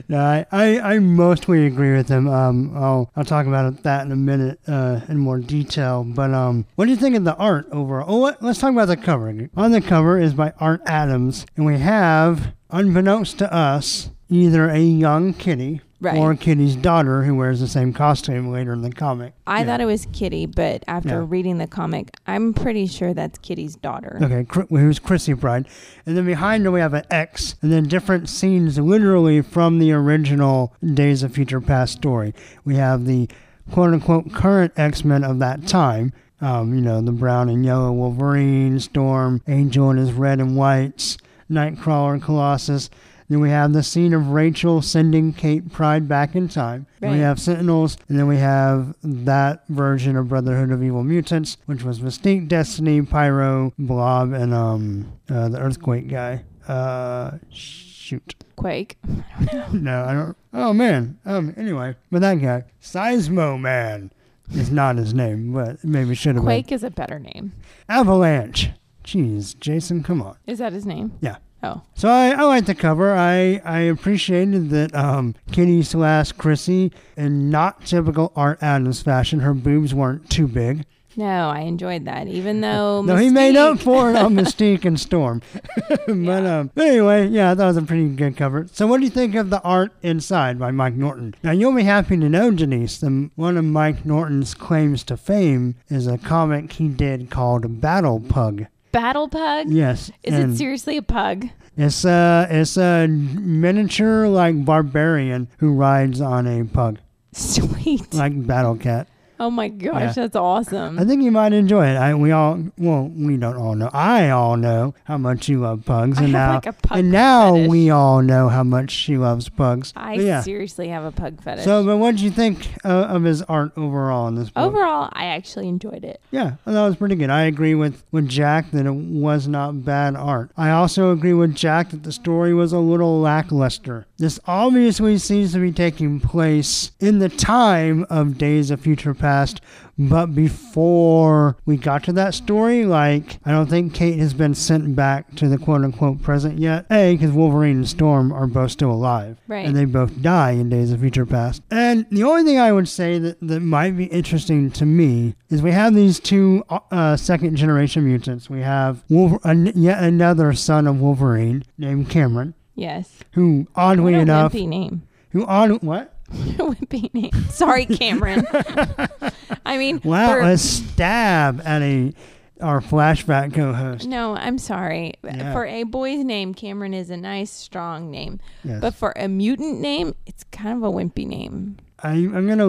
No, I, I, I mostly agree with him. Um, I'll I'll talk about that in a minute uh, in more detail. But um, what do you think of the art overall? Oh, what, let's talk about the cover. On the cover is by Art Adams, and we have, unbeknownst to us, either a young Kitty Right. or Kitty's daughter who wears the same costume later in the comic. I Yeah. thought it was Kitty, but after Yeah. reading the comic, I'm pretty sure that's Kitty's daughter. Okay, who's Chrissy Pryde. And then behind her we have an X, and then different scenes literally from the original Days of Future Past story. We have the quote unquote current X Men of that time. Um, you know, the brown and yellow Wolverine, Storm, Angel and his red and whites, Nightcrawler, Colossus. Then we have the scene of Rachel sending Kate Pryde back in time. Then We have Sentinels, and then we have that version of Brotherhood of Evil Mutants, which was Mystique, Destiny, Pyro, Blob, and um uh, the Earthquake guy. Uh, shoot. Quake. <laughs> I don't know. no, I don't. Oh man. Um. Anyway, but that guy, Seismo Man, is not his name, but maybe should have been. Quake is a better name. Avalanche. Jeez, Jason, come on. Is that his name? Yeah. Oh. So I, I like the cover. I, I appreciated that um, Kitty slash Chrissy, in not typical Art Adams fashion, her boobs weren't too big. No, I enjoyed that. Even <laughs> though No, he made up for it on <laughs> Mystique and Storm. <laughs> but um, anyway, yeah, that was a pretty good cover. So what do you think of the art inside by Mike Norton? Now you'll be happy to know, Denise, that one of Mike Norton's claims to fame is a comic he did called Battle Pug. Battle Pug. Yes, Is it seriously a pug? It's a it's a miniature like barbarian who rides on a pug <laughs> Sweet. like Battle Cat. Oh my gosh, Yeah. that's awesome. I think you might enjoy it. I we all well, we don't all know. I all know how much you love pugs, and now like pug and now fetish. we all know how much she loves pugs. I yeah. seriously have a pug fetish. So, but what did you think uh, of his art overall in this book? Overall, I actually enjoyed it. Yeah, that was pretty good. I agree with, with Jack that it was not bad art. I also agree with Jack that the story was a little lackluster. This obviously seems to be taking place in the time of Days of Future Past, but before we got to that story, like, I don't think Kate has been sent back to the quote unquote present yet. A, because Wolverine and Storm are both still alive. Right. And they both die in Days of Future Past. And the only thing I would say that, that might be interesting to me is we have these two uh, second generation mutants. We have Wolver- an- yet another son of Wolverine named Cameron, Yes. who oddly enough, name. who odd what? <laughs> wimpy name. Sorry, Cameron. <laughs> I mean, Wow, for- a stab at a our flashback co-host. no, I'm sorry. Yeah. For a boy's name, Cameron is a nice, strong name. Yes. But for a mutant name, it's kind of a wimpy name. I, I'm gonna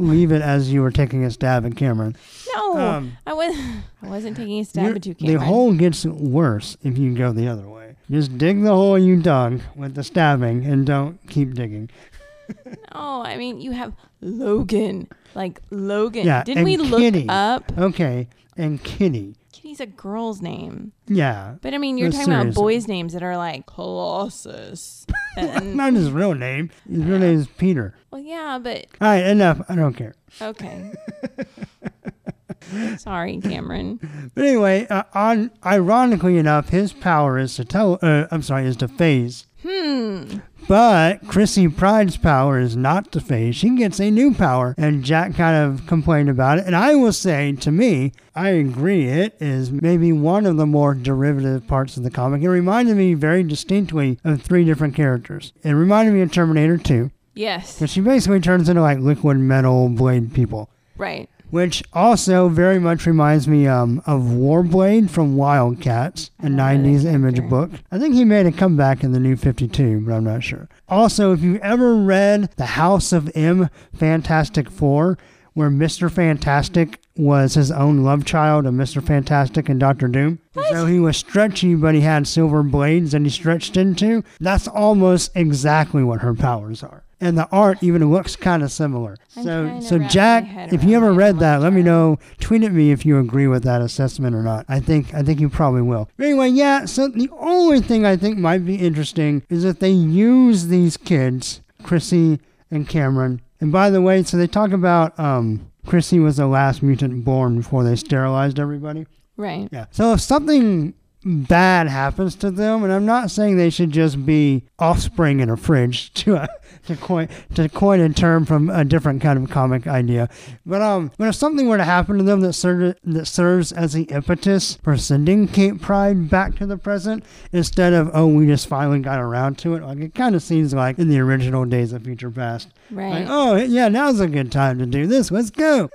leave it as you were taking a stab at Cameron. No, Um, I was. <laughs> I wasn't taking a stab at you, Cameron. the hole gets worse if you go the other way. Just dig the hole you dug with the stabbing and don't keep digging. <laughs> Oh, I mean, you have Logan. Like Logan. Yeah, Didn't we look up? Okay, and Kitty. Kitty's a girl's name. Yeah, But I mean, you're No, talking about seriously. boys' names that are like Colossus. <laughs> and, not his real name. His real name is Peter. well, yeah, but All right, enough. I don't care. okay. <laughs> Sorry, Cameron. But anyway, uh, on ironically enough, his power is to tell. Uh, I'm sorry, is to phase. Hmm. But Chrissy Pryde's power is not to phase. She gets a new power, and Jack kind of complained about it. And I will say, to me, I agree. It is maybe one of the more derivative parts of the comic. It reminded me very distinctly of three different characters. It reminded me of Terminator 2, Yes. because she basically turns into like liquid metal blade people. Right. Which also very much reminds me um, of Warblade from Wildcats, a don't know that 90s image book. I think he made a comeback in the new 52, but I'm not sure. Also, if you've ever read The House of M Fantastic Four, where Mr. Fantastic was his own love child of Mr. Fantastic and Doctor Doom. So he was stretchy, but he had silver blades that he stretched into. That's almost exactly what her powers are. And the art even looks kind of similar. I'm so, so Jack, if you ever read that, let me know. Tweet at me if you agree with that assessment or not. I think I think you probably will. But anyway, yeah. So the only thing I think might be interesting is if they use these kids, Chrissy and Cameron. And by the way, so they talk about um, Chrissy was the last mutant born before they sterilized everybody. Right. Yeah. So if something bad happens to them, and I'm not saying they should just be offspring in a fridge <laughs> to uh, to coin to coin a term from a different kind of comic idea, but um, but if something were to happen to them that serves that serves as the impetus for sending Kate Pryde back to the present instead of oh we just finally got around to it, like it kind of seems like in the original Days of Future Past, Right. like oh yeah now's a good time to do this, let's go.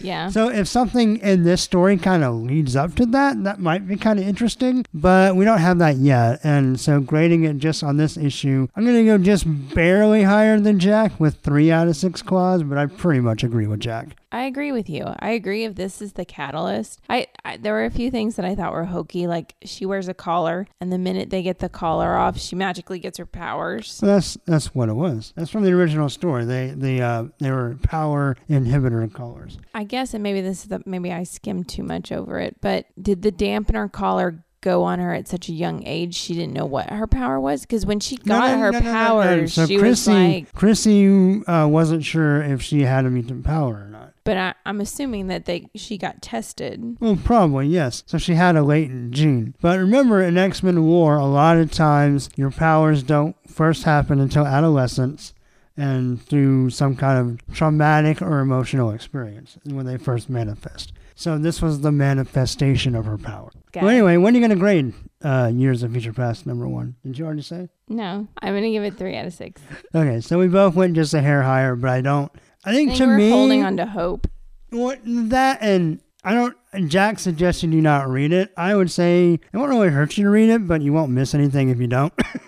yeah. <laughs> So if something in this story kind of leads up to that, that might be kind of interesting, but we don't have that yet. And so grading it just on this issue, I'm going to go just barely higher than Jack with three out of six claws, but I pretty much agree with Jack. I agree with you. I agree if this is the catalyst. I, I there were a few things that I thought were hokey like she wears a collar and the minute they get the collar off, she magically gets her powers. So that's that's what it was. That's from the original story. They they uh they were power inhibitor collars. I guess and maybe this is the maybe I skimmed too much over it, but did the dampener collar go on her at such a young age she didn't know what her power was because when she got no, her no, no, no, powers So she Chrissy, was like Chrissy uh, wasn't sure if she had a mutant power or not. But I, i'm assuming that they she got tested Well, probably, yes. So she had a latent gene. But remember, in X Men War, a lot of times your powers don't first happen until adolescence and through some kind of traumatic or emotional experience when they first manifest. So this was the manifestation of her power. Got well, anyway, when are you going to grade uh, Years of Future Past number one? Did you already say? no i'm gonna give it three out of six Okay, so we both went just a hair higher, but I don't. I think to me, holding on to hope What that and I don't. Jack suggested you not read it. I would say it won't really hurt you to read it, but you won't miss anything if you don't. <laughs>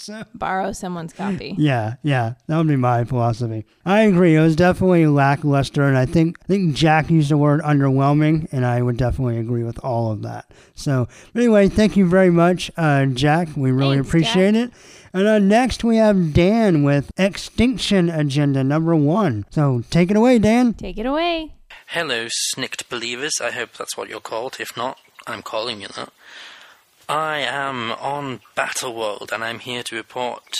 so <laughs> Borrow someone's copy. <laughs> yeah, yeah, that would be my philosophy. I agree. It was definitely lackluster, and I think I think Jack used the word underwhelming, and I would definitely agree with all of that. So anyway, thank you very much, uh, Jack. We really Thanks, appreciate it. And uh, next we have Dan with X-tinction Agenda number one. So take it away, Dan. Take it away. Hello, SNIKT believers. I hope that's what you're called. If not, I'm calling you that. I am on Battleworld, and I'm here to report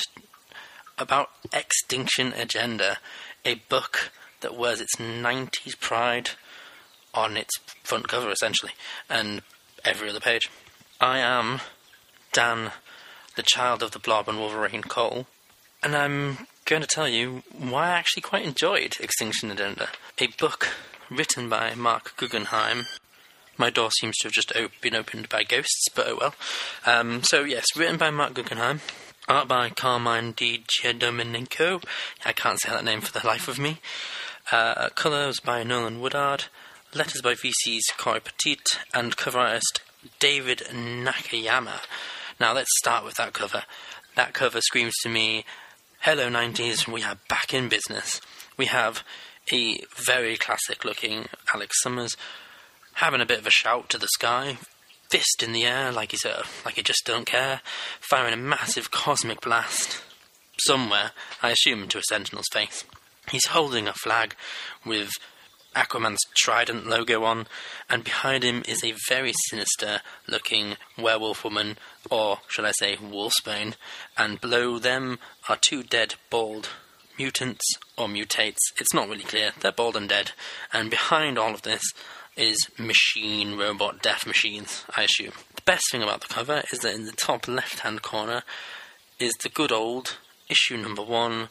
about X-tinction Agenda, a book that wears its 90s pride on its front cover, essentially, and every other page. I am Dan, the child of the Blob and Wolverine Cole, and I'm going to tell you why I actually quite enjoyed X-tinction Agenda, a book written by Mark Guggenheim. My door seems to have just op- been opened by ghosts, but oh well. Um, so, yes, written by Mark Guggenheim, art by Carmine Di Giandomenico. I can't say that name for the life of me. Uh, colours by Nolan Woodard, letters by VC's Cory Petit, and cover artist David Nakayama. Now, let's start with that cover. That cover screams to me, Hello 90s, we are back in business. We have a very classic looking Alex Summers having a bit of a shout to the sky, fist in the air like he's a, like he just don't care, firing a massive <laughs> cosmic blast somewhere, I assume into a sentinel's face. He's holding a flag with Aquaman's trident logo on, and behind him is a very sinister looking werewolf woman, or should I say wolfsbane, and below them are two dead bald mutants or mutates. It's not really clear. They're bald and dead. And behind all of this is machine robot death machines, I assume. The best thing about the cover is that in the top left hand corner is the good old issue number one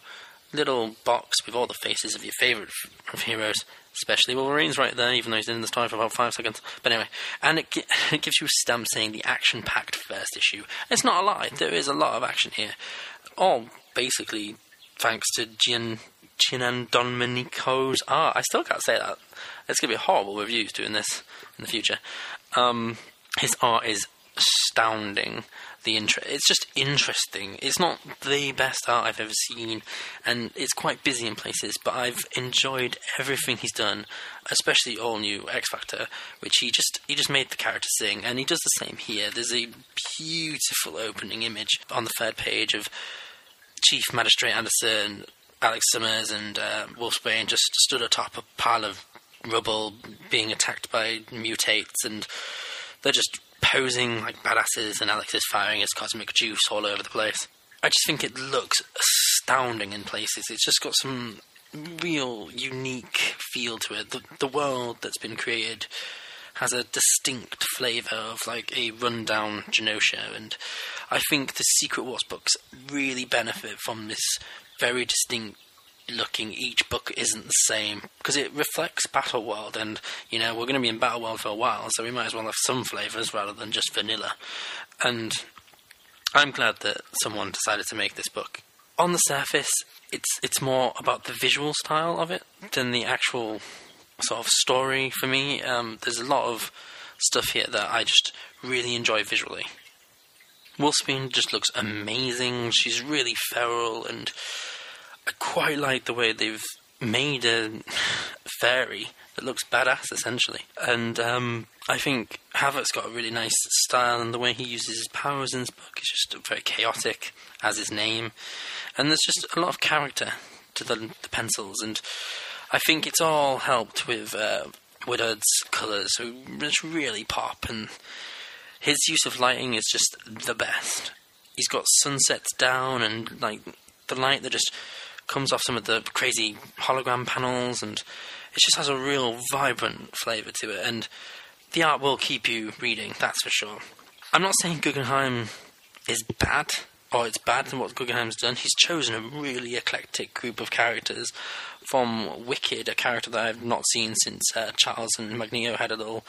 little box with all the faces of your favourite f- heroes, especially Wolverine's right there, even though he's in the story for about five seconds. But anyway, and it, gi- <laughs> it gives you a stamp saying the action packed first issue. It's not a lie, there is a lot of action here. All basically thanks to Gian, Gian Domenico's art. I still can't say that. It's going to be horrible reviews doing this in the future. Um, his art is astounding. The inter- it's just interesting. It's not the best art I've ever seen, and it's quite busy in places. But I've enjoyed everything he's done, especially all new X Factor, which he just he just made the character sing, and he does the same here. There's a beautiful opening image on the third page of Chief Magistrate Anderson, Alex Summers, and uh, Wolfsbane just stood atop a pile of rubble, being attacked by mutates, and they're just posing like badasses, and Alex is firing his cosmic juice all over the place. I just think it looks astounding in places. It's just got some real unique feel to it. The, the world that's been created has a distinct flavour of like a rundown Genosha, and I think the Secret Wars books really benefit from this very distinct looking. Each book isn't the same because it reflects Battle World, and you know we're going to be in Battle World for a while, so we might as well have some flavours rather than just vanilla. And I'm glad that someone decided to make this book. On the surface, it's it's more about the visual style of it than the actual sort of story for me. Um, there's a lot of stuff here that I just really enjoy visually. Wolfsbane just looks amazing. She's really feral, and I quite like the way they've made a fairy that looks badass, essentially. And um, I think Havok's got a really nice style, and the way he uses his powers in this book is just very chaotic, as his name. And there's just a lot of character to the, the pencils, and I think it's all helped with uh, Woodard's colours, so it's really pop, and his use of lighting is just the best. He's got sunsets down, and like the light that just comes off some of the crazy hologram panels, and it just has a real vibrant flavour to it, and the art will keep you reading, that's for sure. I'm not saying Guggenheim is bad, or it's bad than what Guggenheim's done. He's chosen a really eclectic group of characters from Wicked, a character that I've not seen since uh, Charles and Magneto had a little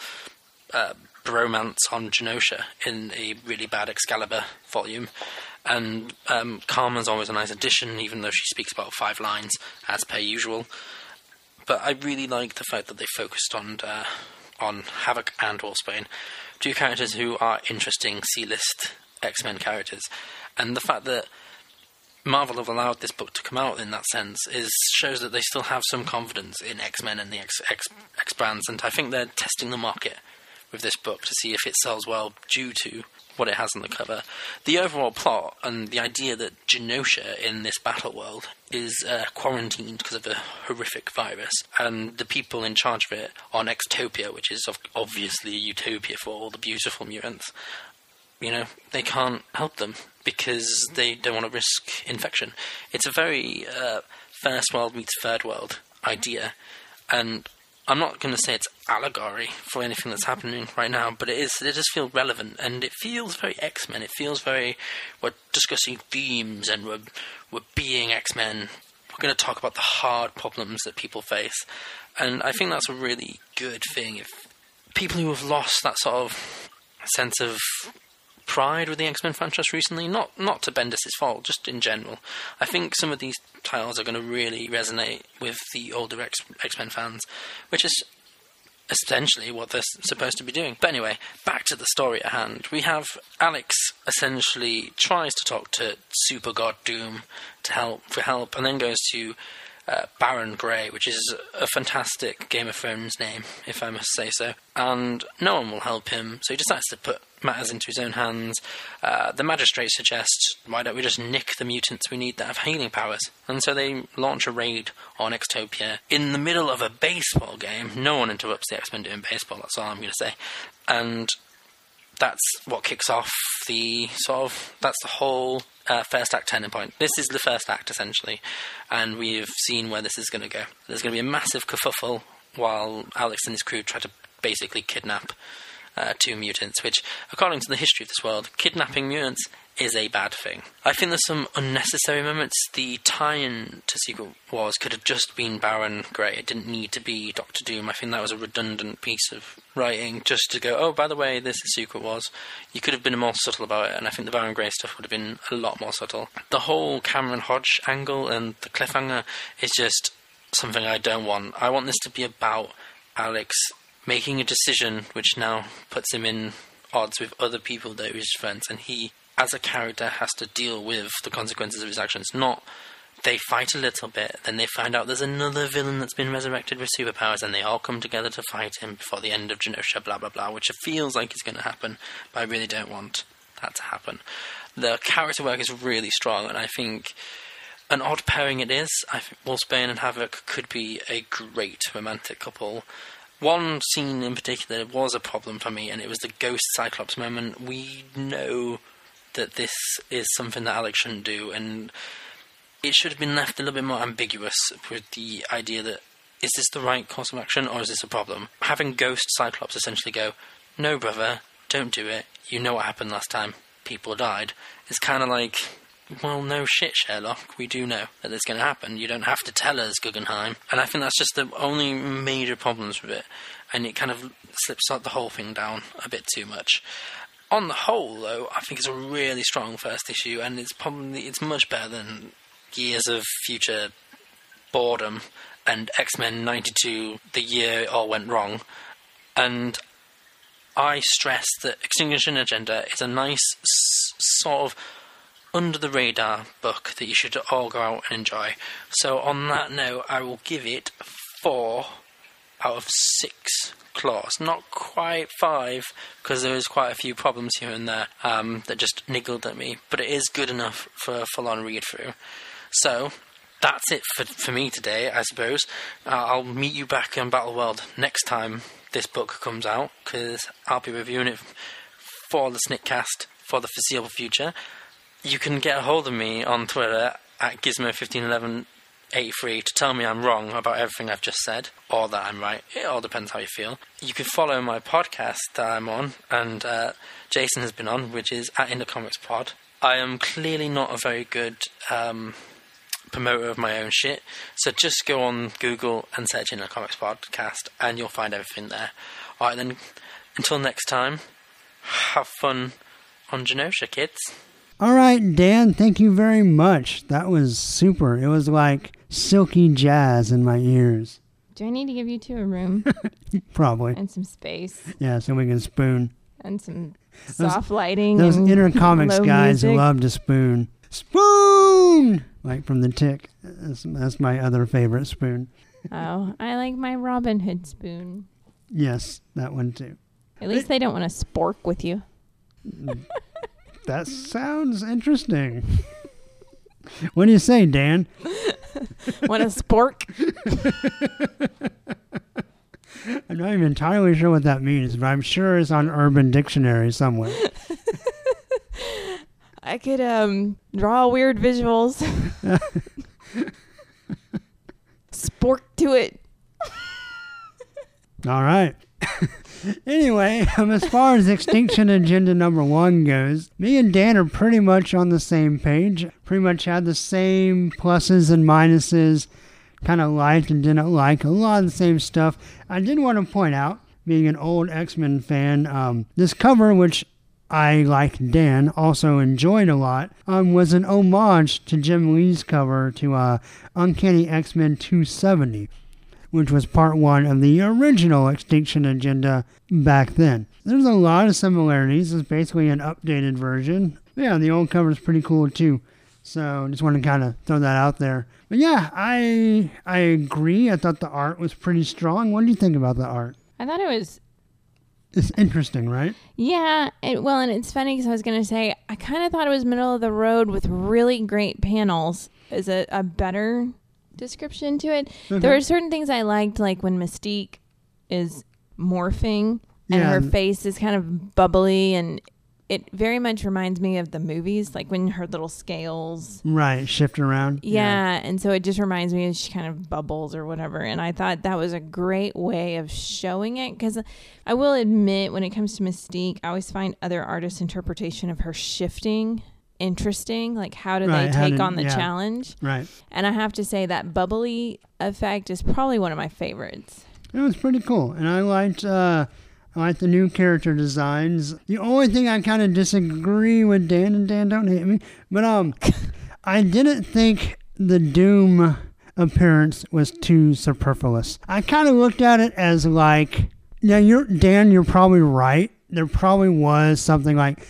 uh, bromance on Genosha in a really bad Excalibur volume. And um, Carmen's always a nice addition, even though she speaks about five lines, as per usual. But I really like the fact that they focused on uh, on Havok and Wolfsbane, two characters who are interesting C-list X-Men characters, and the fact that Marvel have allowed this book to come out in that sense is shows that they still have some confidence in X Men and the X, X, X brands, and I think they're testing the market with this book to see if it sells well due to what it has on the cover. The overall plot and the idea that Genosha in this battle world is uh, quarantined because of a horrific virus, and the people in charge of it are Xtopia, which is obviously a utopia for all the beautiful mutants. You know, they can't help them because they don't want to risk infection. It's a very uh, first world meets third world idea, and I'm not going to say it's allegory for anything that's happening right now, but it is. It does feel relevant, and it feels very X Men. It feels very we're discussing themes, and we're we're being X Men. We're going to talk about the hard problems that people face, and I think that's a really good thing. If people who have lost that sort of sense of pride with the X Men franchise recently. Not not to Bendis' fault, just in general. I think some of these titles are going to really resonate with the older X Men fans, which is essentially what they're supposed to be doing. But anyway, back to the story at hand. We have Alex essentially tries to talk to Super God Doom to help for help, and then goes to uh, Baron Grey, which is a fantastic Game of Thrones name, if I must say so. And no one will help him, so he decides to put matters into his own hands. Uh, the magistrate suggests, why don't we just nick the mutants we need that have healing powers? And so they launch a raid on Xtopia in the middle of a baseball game. No one interrupts the X Men doing baseball, that's all I'm going to say. And that's what kicks off the sort of that's the whole uh, first act turning point. This is the first act essentially, and we've seen where this is going to go. There's going to be a massive kerfuffle while Alex and his crew try to basically kidnap uh, two mutants, which, according to the history of this world, kidnapping mutants is a bad thing. I think there's some unnecessary moments. The tie-in to Secret Wars could have just been Baron Grey. It didn't need to be Doctor Doom. I think that was a redundant piece of writing just to go, oh, by the way, this is Secret Wars. You could have been more subtle about it, and I think the Baron Grey stuff would have been a lot more subtle. The whole Cameron Hodge angle and the cliffhanger is just something I don't want. I want this to be about Alex making a decision which now puts him in odds with other people that his friends, and he, as a character, has to deal with the consequences of his actions. Not they fight a little bit, then they find out there's another villain that's been resurrected with superpowers, and they all come together to fight him before the end of Genosha, blah blah blah, which feels like is going to happen, but I really don't want that to happen. The character work is really strong, and I think an odd pairing it is. I think Wolfsbane and Havok could be a great romantic couple. One scene in particular was a problem for me, and it was the Ghost Cyclops moment. We know that this is something that Alex shouldn't do, and it should have been left a little bit more ambiguous with the idea that is this the right course of action or is this a problem? Having Ghost Cyclops essentially go, no, brother, don't do it. You know what happened last time. People died. It's kind of like, well, no shit, Sherlock. We do know that it's going to happen. You don't have to tell us, Guggenheim. And I think that's just the only major problems with it. And it kind of slips the whole thing down a bit too much. On the whole, though, I think it's a really strong first issue, and it's probably it's much better than years of future boredom and X Men '92, the year it all went wrong. And I stress that X-tinction Agenda is a nice s- sort of under the radar book that you should all go out and enjoy. So, on that note, I will give it four out of six claws. Not quite five, because there is quite a few problems here and there um, that just niggled at me, but it is good enough for a full on read through. So, that's it for, for me today, I suppose. Uh, I'll meet you back in Battle World next time this book comes out, because I'll be reviewing it for the Sniktcast for the foreseeable future. You can get a hold of me on Twitter at Gizmo151183 to tell me I'm wrong about everything I've just said, or that I'm right. It all depends how you feel. You can follow my podcast that I'm on, and uh, Jason has been on, which is at Intercomics Pod. I am clearly not a very good um, promoter of my own shit, so just go on Google and search Intercomics Podcast, and you'll find everything there. Alright then, until next time, have fun on Genosha, kids. All right, Dan, thank you very much. That was super. It was like silky jazz in my ears. Do I need to give you two a room <laughs> Probably. and some space Yeah, so we can spoon. and some soft lighting? Those Intercomics guys music? love to spoon. Spoon! like from the Tick. That's, that's my other favorite spoon. oh, I like my Robin Hood spoon. Yes, that one too. At least they don't want to spork with you. Mm. That sounds interesting. <laughs> What do you say, Dan? <laughs> want to spork? <laughs> I'm not even entirely sure what that means, but I'm sure it's on Urban Dictionary somewhere. I could um draw weird visuals. spork to it. All right. Anyway, <laughs> um, as far as X-tinction Agenda number one goes, me and Dan are pretty much on the same page. Pretty much had the same pluses and minuses, kind of liked and didn't like a lot of the same stuff. I did want to point out, being an old X Men fan, um, this cover, which I, like Dan, also enjoyed a lot, um, was an homage to Jim Lee's cover to uh, Uncanny X Men 270 which was part one of the original X-tinction Agenda back then. There's a lot of similarities. It's basically an updated version. Yeah, the old cover is pretty cool too. So just want to kind of throw that out there. But yeah, I I agree. I thought the art was pretty strong. What do you think about the art? I thought it was It's interesting, right? Yeah, it, well, and it's funny because I was going to say I kind of thought it was middle of the road with really great panels. Is it a better description to it. There mm-hmm. are certain things I liked, like when Mystique is morphing and Yeah, her face is kind of bubbly, and it very much reminds me of the movies, like when her little scales. Right, shift around. Yeah, and so it just reminds me of she kind of bubbles or whatever. And I thought that was a great way of showing it because I will admit, when it comes to Mystique, I always find other artists' interpretation of her shifting interesting. Like, how do Right, they take did- on the yeah. challenge? Right. And I have to say that bubbly effect is probably one of my favorites. It was pretty cool, and I liked uh, I liked the new character designs. The only thing I kind of disagree with Dan and Dan don't hate me, but um, <laughs> I didn't think the Doom appearance was too superfluous. I kind of looked at it as like, now you're Dan, you're probably right. There probably was something like.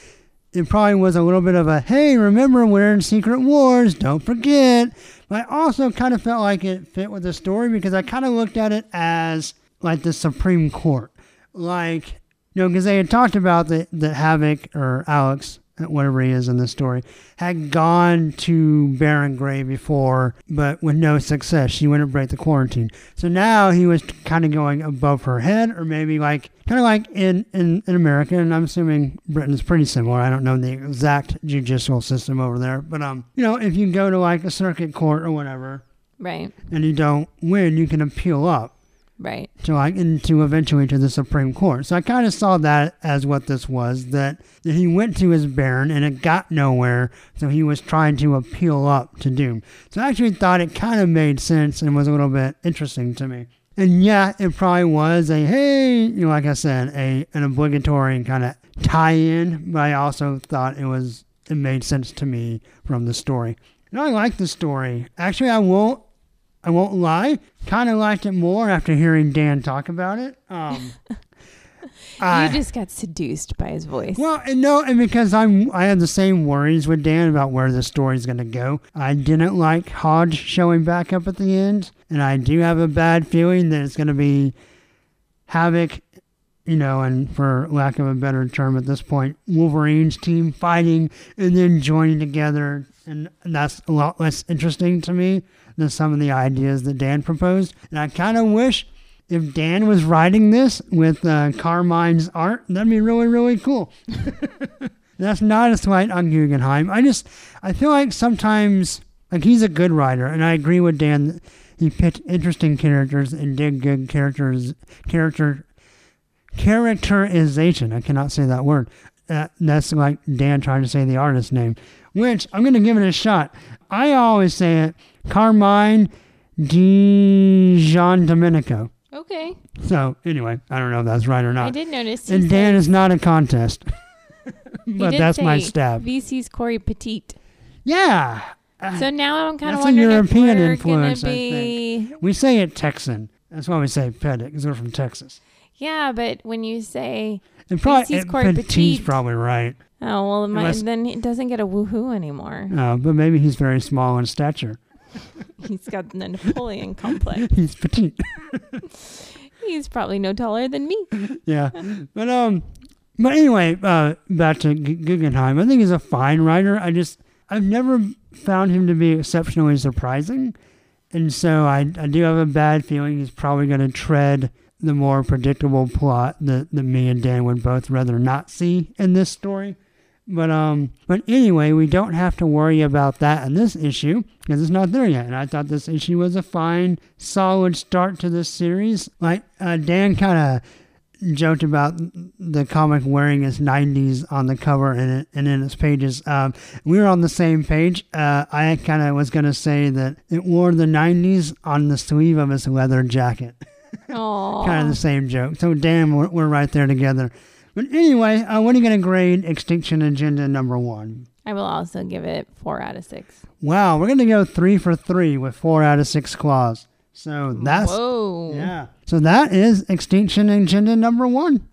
It probably was a little bit of a hey, remember we're in Secret Wars, don't forget. But I also kind of felt like it fit with the story because I kind of looked at it as like the Supreme Court. Like, you know, because they had talked about that, that Havok or Alex, whatever he is in this story, had gone to Baron Gray before, but with no success. She wouldn't break the quarantine. So now he was kind of going above her head, or maybe like, kind of like in, in, in America, and I'm assuming Britain's pretty similar. I don't know the exact judicial system over there, but, um, you know, if you go to like a circuit court or whatever, Right, and you don't win, you can appeal up right. to like into eventually to the Supreme Court. So I kind of saw that as what this was that, he went to his Baron and it got nowhere, so he was trying to appeal up to Doom. So I actually thought it kind of made sense and was a little bit interesting to me. And yeah, it probably was a hey, you know, like I said, a an obligatory kind of tie-in, but I also thought it was it made sense to me from the story. And I like the story. Actually, I won't I won't lie, kind of liked it more after hearing Dan talk about it. Um, <laughs> I- you just got seduced by his voice. well, and no, and because I'm, I have the same worries with Dan about where the story's going to go. I didn't like Hodge showing back up at the end, and I do have a bad feeling that it's going to be Havok, you know, and for lack of a better term at this point, Wolverine's team fighting and then joining together, and that's a lot less interesting to me some of the ideas that Dan proposed. And I kind of wish if Dan was writing this with uh, Carmine's art, that'd be really, really cool. <laughs> That's not a slight on Guggenheim. I just, I feel like sometimes, like he's a good writer, and I agree with Dan. He picked interesting characters and did good characters, character, characterization. I cannot say that word. Uh, that's like Dan trying to say the artist's name, which I'm going to give it a shot. I always say it, Carmine Di Giandomenico. okay, So anyway, I don't know if that's right or not. I did notice. And Dan is not a contest. <laughs> <laughs> but that's my stab. VC's Cory Petit. Yeah. So now I'm kind of wondering European if we're influence, I gonna be. we say it Texan. That's why we say Pettit, because we're from Texas. Yeah, but when you say, And probably quite Petite's petite. probly right. Oh, well, my, Unless- then it doesn't get a woohoo anymore. Uh, but maybe he's very small in stature. <laughs> He's got the Napoleon complex. <laughs> He's petite. <laughs> He's probably no taller than me. yeah. But um but anyway, uh back to G- Guggenheim. I think he's a fine writer. I just I've never found him to be exceptionally surprising. And so I I do have a bad feeling he's probably going to tread the more predictable plot that, that me and Dan would both rather not see in this story. But um, but anyway, we don't have to worry about that in this issue because it's not there yet. And I thought this issue was a fine, solid start to this series. Like uh, Dan kind of joked about the comic wearing his 90s on the cover and, it, and in its pages. Um, we were on the same page. Uh, I kind of was going to say that it wore the 90s on the sleeve of his leather jacket. Oh, kind of the same joke. So, Dan, we're, we're right there together. But anyway, uh, what are you going to grade X-tinction Agenda number one? I will also give it four out of six. Wow, we're going to go three for three with four out of six claws. So that's Whoa. yeah. So that is X-tinction Agenda number one.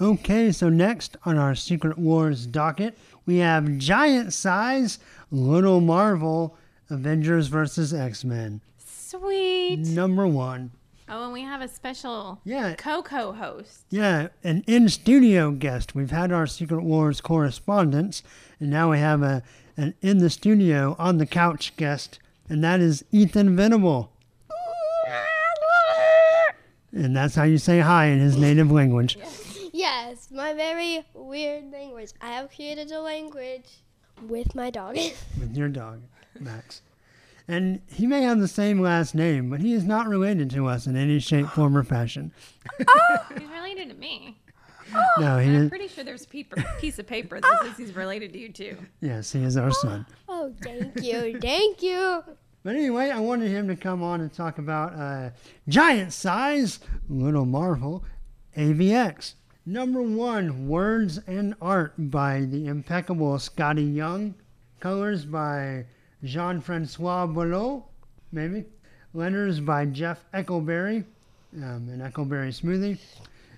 Okay, so next on our Secret Wars docket, we have giant size Little Marvel Avengers versus X Men Sweet. number one. Oh, and we have a special Yeah, Coco host. yeah, an in studio guest. We've had our Secret Wars correspondence, and now we have a an in the studio on the couch guest, and that is Ethan Venable. And that's how you say hi in his native language. Yes, my very weird language. I have created a language with my dog. with your dog, Max. And he may have the same last name, but he is not related to us in any shape, <gasps> form, or fashion. oh, <laughs> He's related to me. No, he I'm is. pretty sure there's a paper, <laughs> piece of paper that says he's related to you too. Yes, he is our son. oh, thank you, thank you. But anyway, I wanted him to come on and talk about uh, giant size Little Marvel AVX. Number one, Words and Art by the impeccable Skottie Young. Colors by Jean Francois Boulot, maybe. Letters by Jeff Eckleberry, um, an Eckleberry smoothie.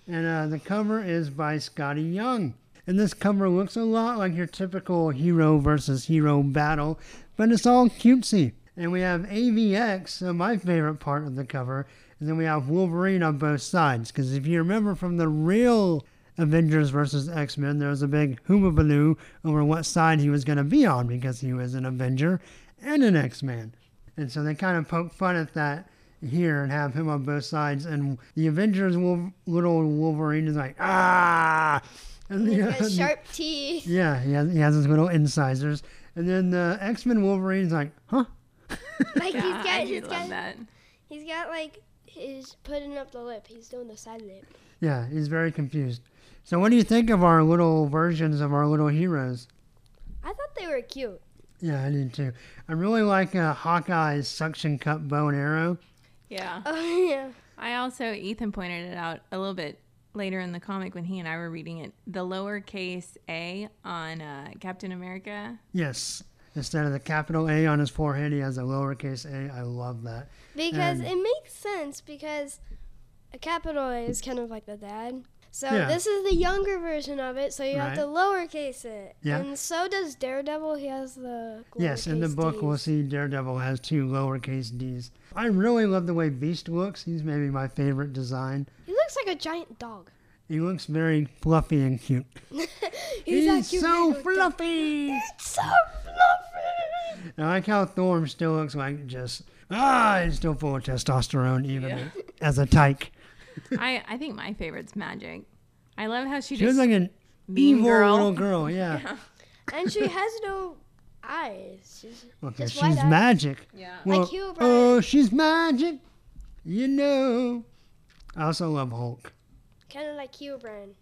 And uh, the cover is by Skottie Young. And this cover looks a lot like your typical hero versus hero battle, but it's all cutesy. And we have AVX, so my favorite part of the cover, and then we have Wolverine on both sides. Because if you remember from the real Avengers versus X Men, there was a big hoomabaloo over what side he was going to be on because he was an Avenger and an X Man. And so they kind of poke fun at that here and have him on both sides. And the Avengers, Wolf, little Wolverine is like, ah! And He's the, got sharp teeth. yeah, he has, he has his little incisors. And then the X Men Wolverine's like, huh? Like Yeah, he's <laughs> got, I do he's got, that. he's got like his putting up the lip. He's doing the side lip. Yeah, he's very confused. So, what do you think of our little versions of our little heroes? I thought they were cute. Yeah, I did too. I really like uh, Hawkeye's suction cup bow and arrow. Yeah. <laughs> Oh yeah. I also Ethan pointed it out a little bit later in the comic when he and I were reading it. The lowercase a on uh, Captain America. Yes, instead of the capital A on his forehead, he has a lowercase a. I love that. Because And- it makes sense because a capital A is kind of like the dad. So Yeah. this is the younger version of it, so you have to lowercase it. Yeah. And so does Daredevil. He has the Yes, in the book, we'll see Daredevil has two lowercase d's. I really love the way Beast looks. He's maybe my favorite design. He looks like a giant dog. He looks very fluffy and cute. <laughs> He's, He's cute so dog. fluffy. So fluffy. I like how Thorm still looks like just ah, he's still full of testosterone even as a tyke. <laughs> I I think my favorite's Magik. I love how she She was just like an mean evil girl. little <laughs> girl. Yeah. And she has no eyes. She's Okay, she's eyes. magic. yeah. Well, Like Hugh oh, she's magic. You know. I also love Hulk. kind of like Hugh Herobrine.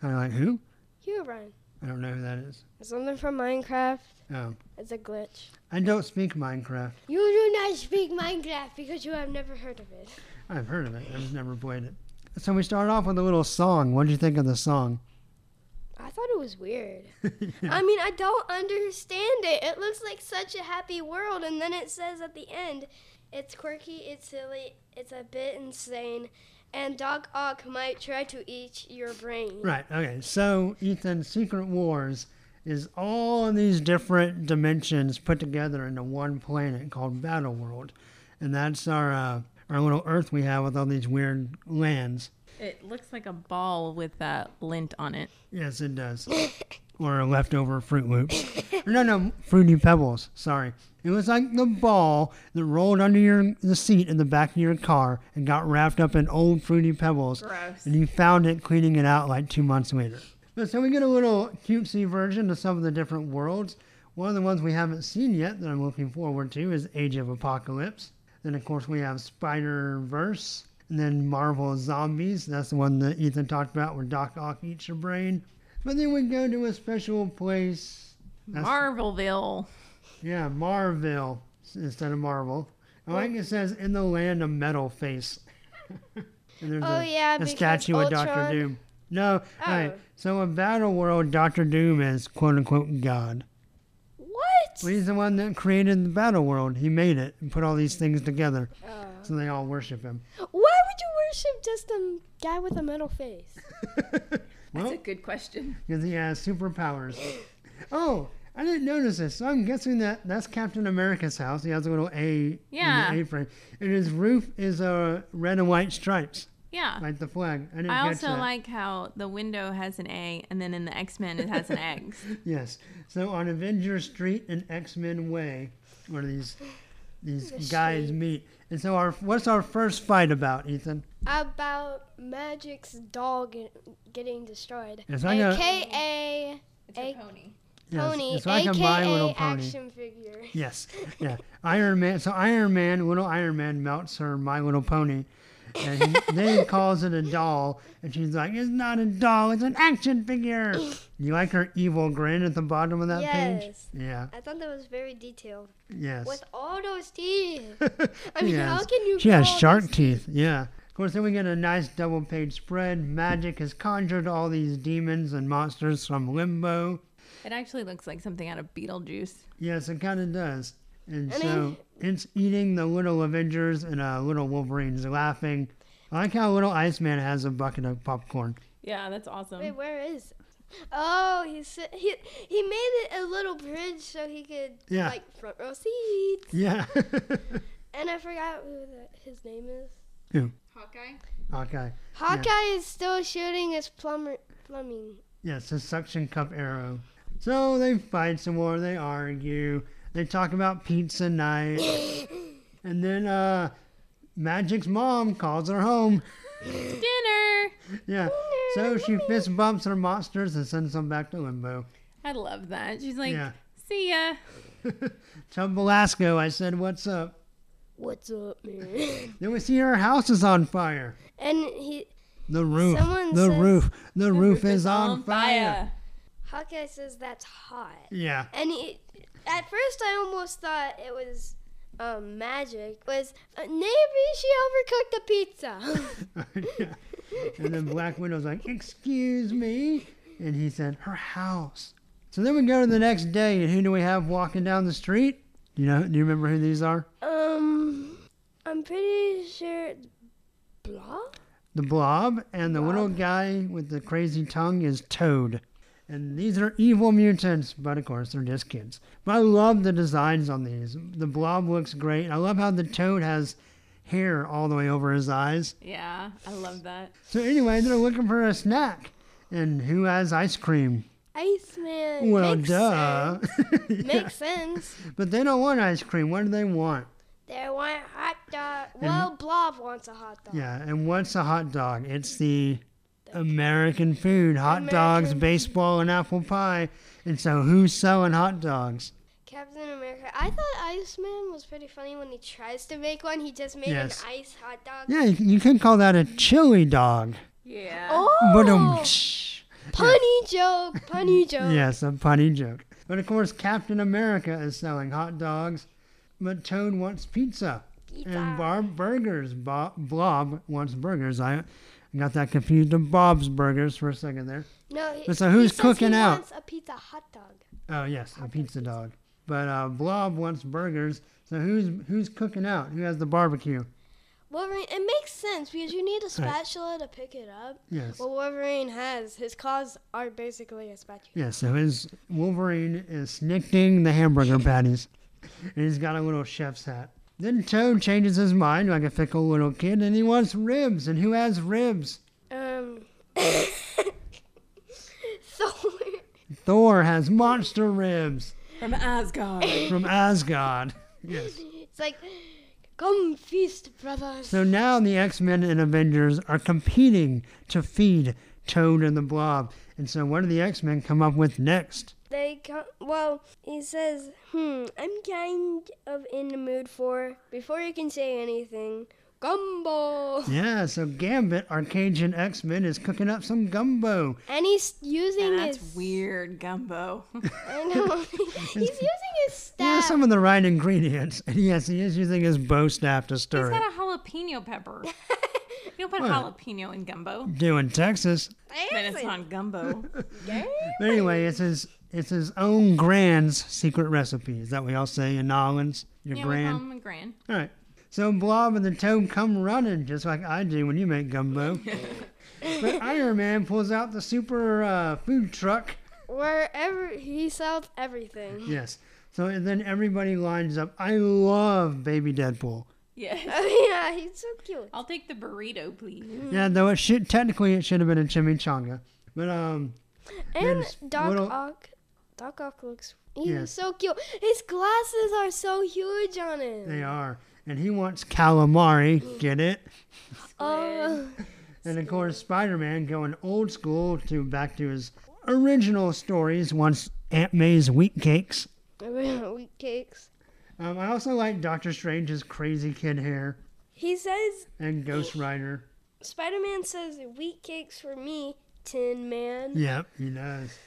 Kind of like who? Hugh Herobrine. I don't know who that is. It's something from Minecraft. Oh, It's a glitch. I don't speak Minecraft. You do not speak Minecraft because you have never heard of it. I've heard of it. I've never played it. So we start off with a little song. What did you think of the song? I thought it was weird. <laughs> I mean, I don't understand it. It looks like such a happy world, and then it says at the end, it's quirky, it's silly, it's a bit insane, and Doc Ock might try to eat your brain. Right. Okay. So, Ethan, Secret Wars is all of these different dimensions put together into one planet called Battle World, and that's our uh, our little Earth we have with all these weird lands. It looks like a ball with uh, lint on it. Yes, it does. <coughs> or a leftover Fruit Loops. <coughs> no, no, Fruity Pebbles. Sorry. It was like the ball that rolled under your the seat in the back of your car and got wrapped up in old Fruity Pebbles. Gross. And you found it cleaning it out like two months later. But so we get a little cutesy version of some of the different worlds. One of the ones we haven't seen yet that I'm looking forward to is Age of Apocalypse. Then, of course, we have Spider Verse. And then Marvel Zombies. That's the one that Ethan talked about where Doc Ock eats your brain. But then we go to a special place. That's- Marvelville. Yeah, Marville instead of Marvel. I like it says in the land of metal face. <laughs> and there's Oh, a, yeah, a because statue of Doctor Ultron- Doom. No, Oh. right. So in Battle World, Doctor Doom is quote unquote God. What? Well, he's the one that created the Battle World. He made it and put all these things together, Oh. so they all worship him. Why would you worship just a guy with a metal face? <laughs> Well, That's a good question. because he has superpowers. Oh, I didn't notice this. So I'm guessing that that's Captain America's house. He has a little A Yeah. in the A-frame, and his roof is uh, red and white stripes, Yeah. like the flag. I didn't I catch also that. like how the window has an A, and then in the X Men it has an X. <laughs> Yes. So on Avenger Street and X Men Way, where these these guys meet. And so our what's our first fight about, Ethan? About Magik's dog getting destroyed. Yes, I know- AKA A- pony. Yes, Pony, it's like a My Little AKA Pony. action figure. Yes. Yeah. Iron Man. So Iron Man, little Iron Man, melts her My Little Pony, and he, then he calls it a doll, and she's like, "It's not a doll. It's an action figure." <laughs> You like her evil grin at the bottom of that page? Yes. Yeah. I thought that was very detailed. Yes. With all those <laughs> teeth. I mean, Yes. how can you She has shark those teeth. Yeah. Of course, then we get a nice double page spread. Magik has conjured all these demons and monsters from limbo. It actually looks like something out of Beetlejuice. Yes, it kind of does. And I so mean- it's eating the little Avengers and uh, little Wolverines laughing. I like how little Iceman has a bucket of popcorn. Yeah, that's awesome. Wait, where is? Oh, he he he made it a little bridge so he could Yeah. like front row seats. Yeah. <laughs> And I forgot who the, his name is. Who? Hawkeye. okay. Hawkeye is still shooting his plumber plumbing. Yes, a suction cup arrow. So they fight some more. They argue. They talk about pizza night. <gasps> and then uh, Magik's mom calls her home. Dinner. Yeah. So she fist bumps her monsters and sends them back to limbo. I love that. She's like, Yeah. see ya. <laughs> Tell Belasco I said, What's up? What's up, man? <laughs> Then we see her house is on fire. and he The roof. Someone the says- roof. The, roof, is on fire. Hawkeye says that's hot. Yeah. And he, at first, I almost thought it was um, magic. Was uh, maybe she overcooked the pizza? yeah. <laughs> And then Black Widow's like, Excuse me. And he said, Her house. So then we go to the next day, and who do we have walking down the street? Do you know? Do you remember who these are? um, I'm pretty sure. Blah. The Blob, and the little guy with the crazy tongue is Toad. And these are evil mutants, but of course they're just kids. But I love the designs on these. The Blob looks great. I love how the Toad has hair all the way over his eyes. Yeah, I love that. So anyway, they're looking for a snack. And who has ice cream? Iceman. Well, Makes duh. Sense. <laughs> Makes sense. But they don't want ice cream. What do they want? They want hot dog. Well, Blob wants a hot dog. Yeah, and what's a hot dog? It's the American food hot dogs, American- baseball, and apple pie. And so, who's selling hot dogs? Captain America. I thought Iceman was pretty funny when he tries to make one. He just made Yes. an ice hot dog. Yeah, you you could call that a chili dog. Yeah. Oh, But um, <laughs> punny joke, punny <laughs> joke. yes, a funny joke. But of course, Captain America is selling hot dogs, but Toad wants pizza. Pizza. And Barb burgers. Bob, Blob wants burgers. I got that confused with Bob's burgers for a second there. No, he, But so who's he cooking he out? Wants a pizza hot dog. Oh yes, a pizza dog. But uh, Blob wants burgers. So who's who's cooking out? Who has the barbecue? Wolverine. It makes sense because you need a spatula to pick it up. Yes. Well, Wolverine has his claws are basically a spatula. Yeah, so his Wolverine is snicking the hamburger patties. <laughs> And he's got a little chef's hat. Then Toad changes his mind like a fickle little kid and he wants ribs. And who has ribs? Um. <laughs> Thor. Thor has monster ribs From Asgard. from Asgard. Yes. <laughs> It's like, come feast, brothers. So now the X Men and Avengers are competing to feed Toad and the Blob. And so what do the X Men come up with next? They come. Well, he says, "Hmm, I'm kind of in the mood for." Before you can say anything, gumbo. Yeah, so Gambit, our Cajun X Men, is cooking up some gumbo. And he's using And that's his. weird gumbo. <laughs> I know. <laughs> he's using his staff. Yeah, staff. some of the right ingredients. And yes, he is using his bow staff to He's stir it. got a jalapeno pepper. <laughs> You don't put What? jalapeno in gumbo. Doing Texas. Then it's not gumbo. But anyway, it's his it's his own grand's secret recipe. Is that what y'all say in Nolans? Your yeah, we call grand? him a grand. All right. So Blob and the Toad come running just like I do when you make gumbo. <laughs> but Iron Man pulls out the super uh, food truck. Wherever he sells everything. Yes. So and then everybody lines up. I love Baby Deadpool. Yes. Oh <laughs> yeah, he's so cute. I'll take the burrito, please. Yeah, though it should technically it should have been a chimichanga. But um And There's Doc little- Ock. Doc Ock looks. He's Yes. so cute. His glasses are so huge on him. they are. And he wants calamari, get it? Oh. And of course, Spider Man going old school to back to his original stories once Aunt May's wheat cakes. wheat cakes. Um, I also like Doctor Strange's crazy kid hair He says and Ghost Rider. Spider Man says wheat cakes for me, Tin Man. Yep, he does.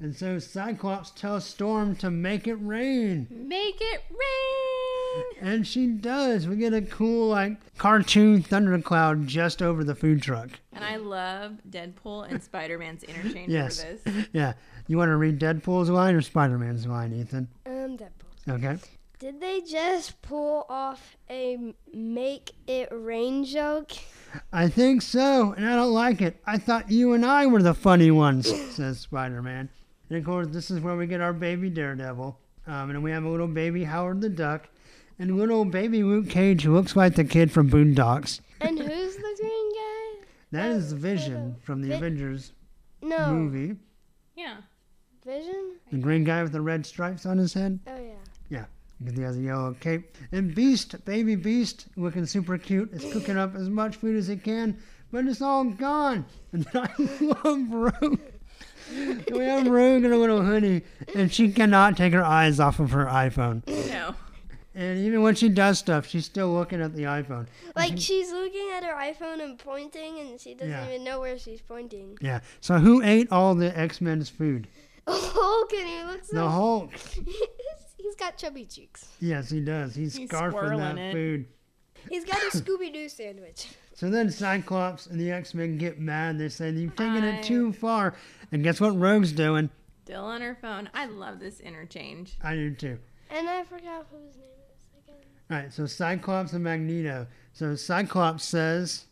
And so Cyclops tells Storm to make it rain. Make it rain. And she does. We get a cool, like, cartoon thundercloud just over the food truck. And I love Deadpool and Spider Man's interchange Yes. over this. Yeah. You want to read Deadpool's line or Spider Man's line, Ethan? Um, Deadpool. Okay. Did they just pull off a make it rain joke? I think so, and I don't like it. I thought you and I were the funny ones, says Spider Man. And of course, this is where we get our baby Daredevil. Um, and we have a little baby Howard the Duck, and little baby Luke Cage, who looks like the kid from Boondocks. And who's the green guy? That is oh, Vision from the Vi- Avengers No, movie. Yeah. Vision. The green guy with the red stripes on his head. Oh yeah. Yeah. Because he has a yellow cape. And Beast, baby Beast, looking super cute, is cooking up as much food as he can, but it's all gone. And then <laughs> I love Rogue. we have Rogue in a little hoodie, and she cannot take her eyes off of her iPhone. No. And even when she does stuff, she's still looking at the iPhone. Like she's looking at her iPhone and pointing, and she doesn't Yeah. even know where she's pointing. Yeah. So who ate all the X Men's food? <laughs> Oh, can he look The so? Hulk. <laughs> He's got chubby cheeks. Yes, he does. He's, He's scarfing squirreling that it. food. He's got a Scooby Doo sandwich. <laughs> So then Cyclops and the X Men get mad. They say, You've taken I- it too far. And guess what Rogue's doing? Still on her phone. I love this interchange. I do too. And I forgot whose name it is again. All right, so Cyclops and Magneto. So Cyclops says,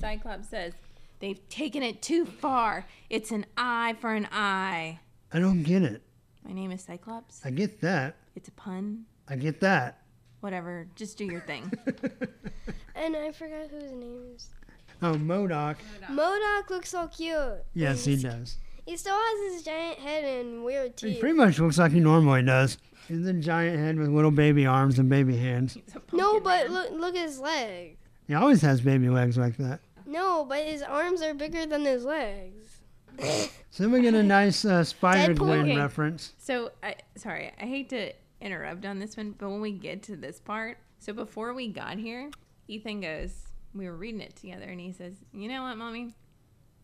Cyclops says, They've taken it too far. It's an eye for an eye. I don't get it. My name is Cyclops. I get that. It's a pun. I get that. Whatever. Just do your thing. <laughs> And I forgot whose name is. Oh, MODOK. MODOK looks so cute. Yes, he does. He still has his giant head and weird teeth. He pretty much looks like he normally does. He's a giant head with little baby arms and baby hands. No, but man. look, look at his leg. He always has baby legs like that. No, but his arms are bigger than his legs. So we get a nice uh, Spider Gwen Okay. reference. So, I sorry, I hate to interrupt on this one, but when we get to this part, so before we got here, Ethan goes, we were reading it together, and he says, "You know what, mommy?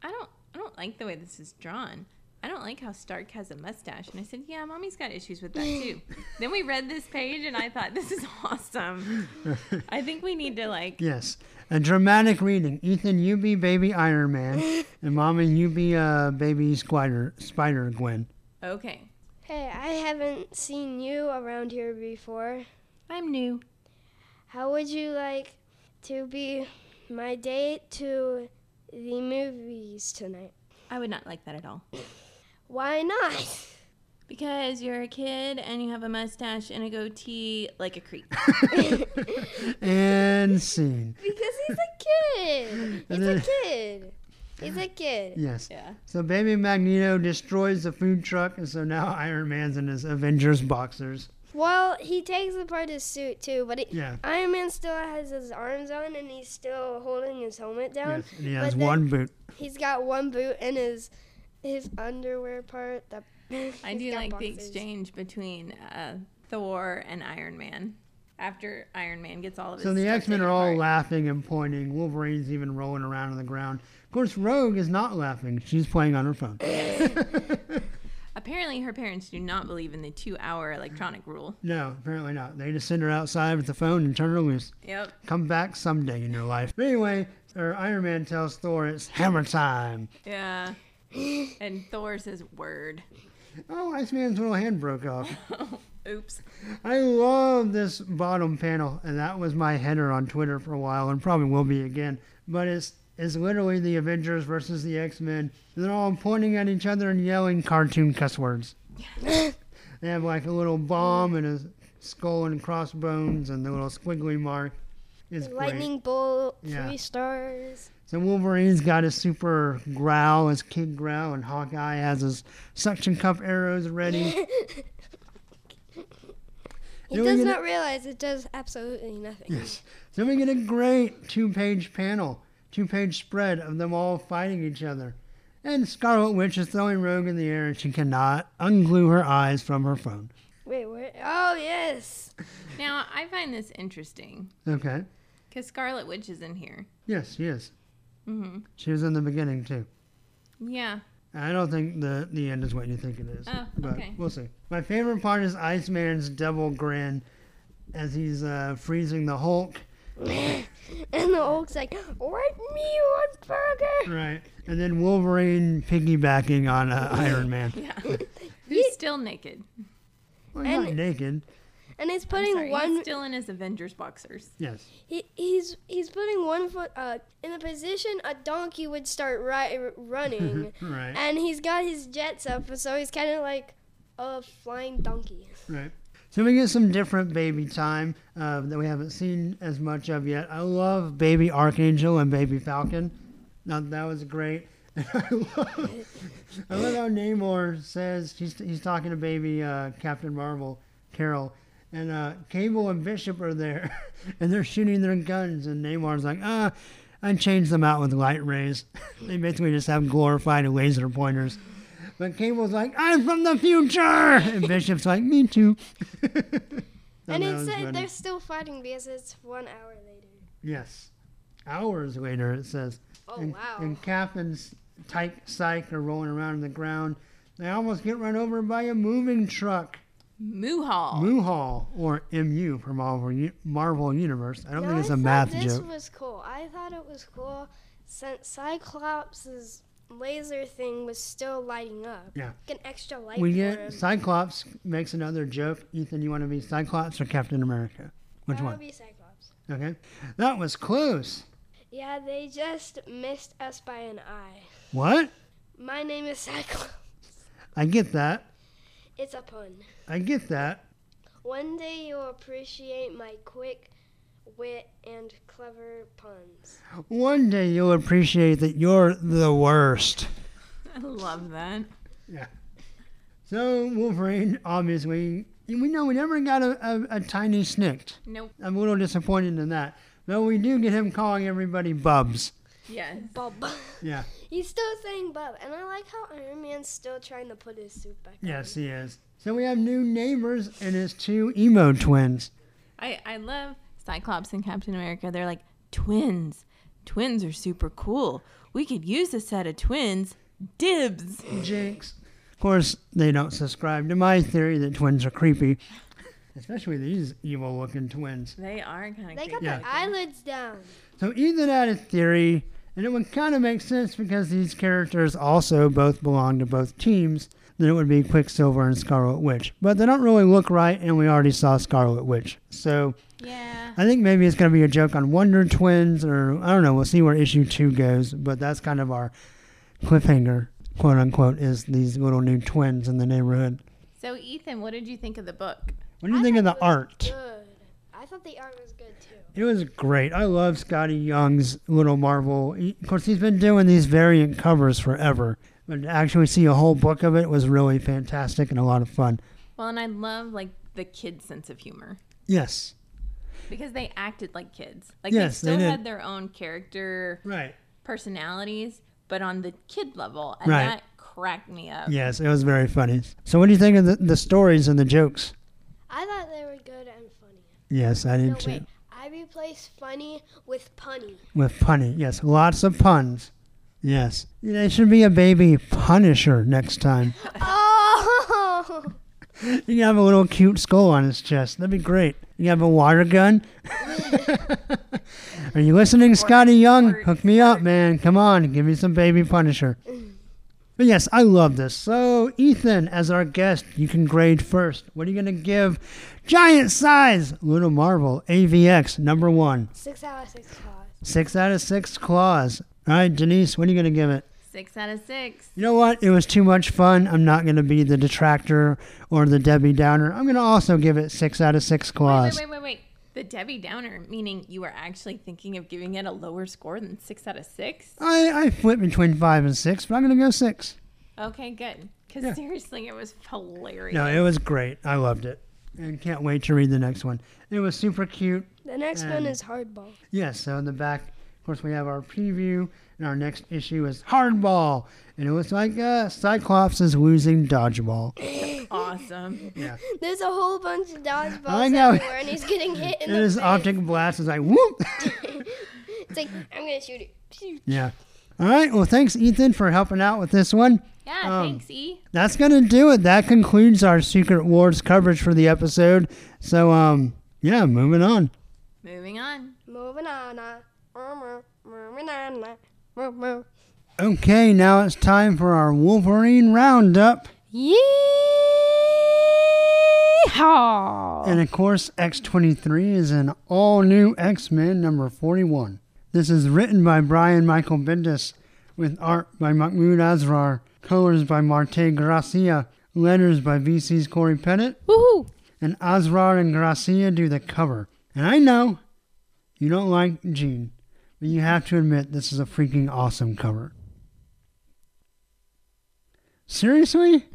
I don't, I don't like the way this is drawn. I don't like how Stark has a mustache." And I said, "Yeah, mommy's got issues with that too." <laughs> then we read this page, and I thought, "This is awesome. <laughs> I think we need to like." Yes, a dramatic reading. Ethan, you be baby Iron Man, and Mommy, you be uh, baby Spider Spider Gwen. Okay, Hey, I haven't seen you around here before. I'm new. How would you like to be my date to the movies tonight. I would not like that at all. Why not? Because you're a kid and you have a mustache and a goatee like a creep. <laughs> And scene. Because he's a kid. He's And a kid. He's a kid. Yes. yeah. So baby Magneto destroys the food truck, and so now Iron Man's in his Avengers boxers. Well, he takes apart his suit too, but he, Yeah. Iron Man still has his arms on and he's still holding his helmet down. Yes. And he has one boot. He's got one boot and his his underwear part. That <laughs> I do got like the exchange between uh, Thor and Iron Man after Iron Man gets all of his So the X Men are all apart. laughing and pointing. Wolverine's even rolling around on the ground. Of course, Rogue is not laughing. She's playing on her phone. <laughs> Apparently, her parents do not believe in the two-hour electronic rule. No, apparently not. They just send her outside with the phone and turn her loose. Yep. Come back someday in your life. But anyway, or Iron Man tells Thor it's hammer time. Yeah. <gasps> and Thor says, "Word." Oh, Iceman's little hand broke off. <laughs> Oops. I love this bottom panel, and that was my header on Twitter for a while, and probably will be again. But it's it's literally the Avengers versus the X Men. They're all pointing at each other and yelling cartoon cuss words. <laughs> they have like a little bomb and a skull and crossbones and the little squiggly mark. It's great. Lightning bolt, Yeah. three stars. So Wolverine's got his super growl, his kid growl, and Hawkeye has his suction cup arrows ready. <laughs> He Then does get a- not realize it does absolutely nothing. Yes. So we get a great two-page panel, two-page spread of them all fighting each other. And Scarlet Witch is throwing Rogue in the air, and she cannot unglue her eyes from her phone. Wait, where? Oh yes. Now, I find this interesting Okay. because Scarlet Witch is in here. Yes, she is. Mm-hmm. She was in the beginning too. Yeah. I don't think the the end is what you think it is. Oh, but okay. we'll see. My favorite part is Iceman's devil grin as he's uh, freezing the Hulk. <coughs> and the Hulk's like, "What me one burger?" Right. And then Wolverine piggybacking on uh, Iron Man. <laughs> Yeah. He's still naked. Well, he's not And- naked. And he's I'm putting sorry, one. He's still in his Avengers boxers. Yes. He, he's he's putting one foot uh, in the position a donkey would start ri- running, <laughs> Right. and he's got his jets up, so he's kind of like a flying donkey. Right. So we get some different baby time uh, that we haven't seen as much of yet. I love Baby Archangel and Baby Falcon. Now that was great. <laughs> I love, I love how Namor says he's, he's talking to Baby uh, Captain Marvel, Carol, and uh, Cable and Bishop are there, <laughs> and they're shooting their guns, and Namor's like, ah, I changed them out with light rays. <laughs> they basically just have glorified laser pointers. But Cable's like, I'm from the future! <laughs> And Bishop's like, me too. and that it was they're still fighting because it's one hour later. Yes. Hours later, it says. Oh and, wow! And Cap and Tyke Psych are rolling around on the ground. They almost get run over by a moving truck. Moohaw. Muhal, or MU for Marvel, Marvel Universe. I don't No, think it's I a thought math this joke. This was cool. I thought it was cool since Cyclops' laser thing was still lighting up. Yeah. Like an extra light We for get him. Cyclops makes another joke. Ethan, you want to be Cyclops or Captain America? Which That'll one? be Cyclops. Okay. That was close. Yeah, they just missed us by an eye. What? My name is Cyclops. I get that. It's a pun. I get that. One day you'll appreciate my quick wit and clever puns. One day you'll appreciate that you're the worst. I love that. Yeah. So Wolverine, obviously, we know we never got a, a, a tiny snicked. Nope. I'm a little disappointed in that. Though we do get him calling everybody bubs. Yes. Bub. Yeah. He's still saying bub, and I like how Iron Man's still trying to put his suit back on. Yes, he is. So we have new neighbors and his two emo twins. I, I love Cyclops and Captain America. They're like twins. Twins are super cool. We could use a set of twins. Dibs. Jinx. Of course, they don't subscribe to my theory that twins are creepy. Especially these evil looking twins. They are kind of They got Yeah. their eyelids down. So Ethan had a theory, and it would kind of make sense because these characters also both belong to both teams. Then it would be Quicksilver and Scarlet Witch. But they don't really look right, and we already saw Scarlet Witch. So Yeah. I think maybe it's going to be a joke on Wonder Twins, or I don't know. We'll see where issue two goes. But that's kind of our cliffhanger, quote unquote, is these little new twins in the neighborhood. So Ethan, what did you think of the book? What do you think of the thought it was art? Good. I thought the art was good too. It was great. I love Skottie Young's little Marvel. He- Of course, he's been doing these variant covers forever. But to actually see a whole book of it was really fantastic and a lot of fun. Well, and I love like the kid sense of humor Yes. because they acted like kids. Like Yes, they they still did. had their own character Right. personalities, but on the kid level, and Right. that cracked me up. Yes, it was very funny. So, what do you think of the, the stories and the jokes? I thought they were good and funny. Yes, I did No too. wait, I replaced funny with punny. With punny. Yes, lots of puns. Yes. They should be a baby Punisher next time. <laughs> Oh! <laughs> You can have a little cute skull on his chest. That'd be great. You have a water gun. <laughs> Are you listening, Skottie Young? Hook me up, man. Come on, give me some baby Punisher. But yes, I love this. So, Ethan, as our guest, you can grade first. What are you going to give Giant Size Little Marvel AVX number one? Six out of six claws. Six out of six claws. All right, Denise, what are you going to give it? Six out of six. You know what? It was too much fun. I'm not going to be the detractor or the Debbie Downer. I'm going to also give it six out of six Wait, claws. wait, wait, wait, wait. The Debbie Downer, meaning you were actually thinking of giving it a lower score than six out of six? I, I flip between five and six, but I'm going to go six. Okay, good. Because Yeah. seriously, it was hilarious. No, it was great. I loved it. And can't wait to read the next one. It was super cute. The next one is hardball. Yes, so in the back, of course, we have our preview, and our next issue is Hardball. And it was like uh, Cyclops is losing dodgeball. <laughs> awesome. Yeah. There's a whole bunch of dodgeballs I know. everywhere, and he's getting hit in <laughs> And the his face. optic blast is like, whoop. <laughs> It's like I'm gonna shoot it. Yeah. All right. Well, thanks, Ethan, for helping out with this one. Yeah, Um, thanks, E. That's gonna do it. That concludes our Secret Wars coverage for the episode. So, um, yeah, moving on. Moving on. Moving on. uh, uh, Moving on. moo, moo. Okay, now it's time for our Wolverine roundup. Yeehaw! And of course, X23 is an all new X Men number 41. This is written by Brian Michael Bendis, with art by Mahmud Asrar, colors by Marte Gracia, letters by VC's Cory Pettit, Woohoo! and Asrar and Gracia do the cover. And I know you don't like Jean, but you have to admit this is a freaking awesome cover. Seriously? <laughs>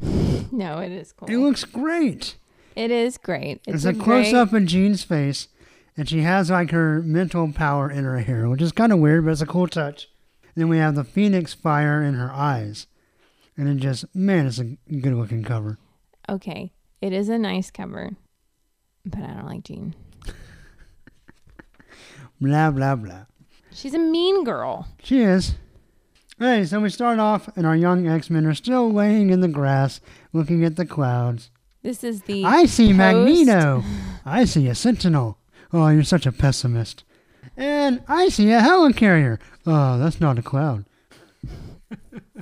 No, it is cool. It looks great. It is great. It's, It's a great- close up of Jean's face, and she has like her mental power in her hair, which is kind of weird, but it's a cool touch. And then we have the phoenix fire in her eyes, and it just man, it's a good looking cover. Okay, it is a nice cover, but I don't like Jean. <laughs> Blah blah blah. She's a mean girl. She is. Hey, so we start off, and our young X Men are still laying in the grass, looking at the clouds. This is the I see post- Magneto. <laughs> I see a Sentinel. Oh, you're such a pessimist. And I see a helicarrier. Oh, that's not a cloud. <laughs>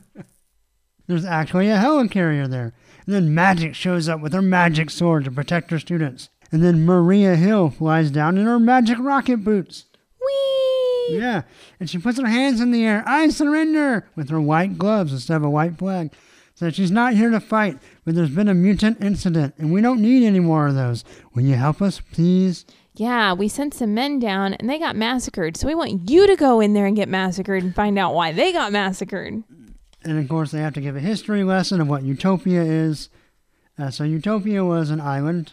There's actually a helicarrier there. And then Magik shows up with her magic sword to protect her students. And then Maria Hill flies down in her magic rocket boots. Whee! Yeah, and she puts her hands in the air. I surrender with her white gloves instead of a white flag. So she's not here to fight, but there's been a mutant incident, and we don't need any more of those. Will you help us, please? Yeah, we sent some men down and they got massacred. So we want you to go in there and get massacred and find out why they got massacred. And of course, they have to give a history lesson of what Utopia is. Uh, so Utopia was an island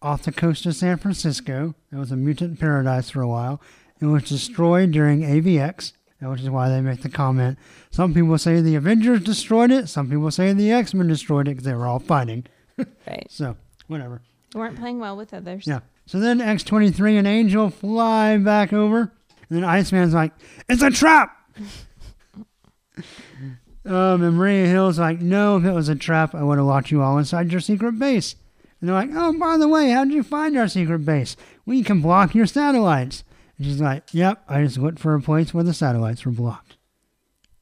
off the coast of San Francisco. It was a mutant paradise for a while. It was destroyed during AVX, which is why they make the comment. Some people say the Avengers destroyed it. Some people say the X Men destroyed it because they were all fighting. <laughs> <laughs> Right. So, whatever. We weren't playing well with others. Yeah. So then X23 and Angel fly back over. And then Iceman's like, it's a trap! <laughs> um, and Maria Hill's like, no, if it was a trap, I would have locked you all inside your secret base. And they're like, oh, by the way, how'd you find our secret base? We can block your satellites. And she's like, yep, I just went for a place where the satellites were blocked.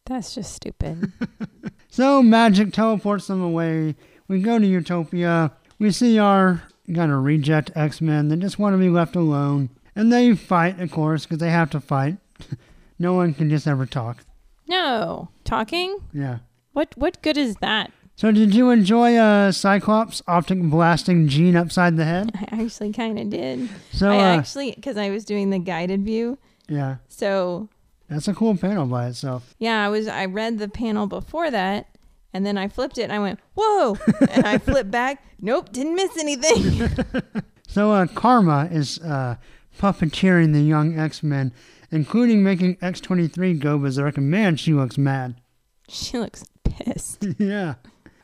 That's just stupid. <laughs> So Magik teleports them away. We go to Utopia. We see our kind of reject X Men. They just want to be left alone. And they fight, of course, because they have to fight. <laughs> no one can just ever talk. No. Talking? Yeah. What what good is that? So, did you enjoy uh, Cyclops optic blasting Jean upside the head? I actually kind of did. So, I uh, actually, because I was doing the guided view. yeah, So, that's a cool panel by itself. yeah, I was, I read the panel before that. And then I flipped it and I went, whoa. <laughs> and I flipped back. Nope, didn't miss anything. <laughs> So, uh, Karma is uh, puppeteering the young X Men, including making X 23 go berserk. And man, she looks mad. she looks pissed. <laughs> yeah.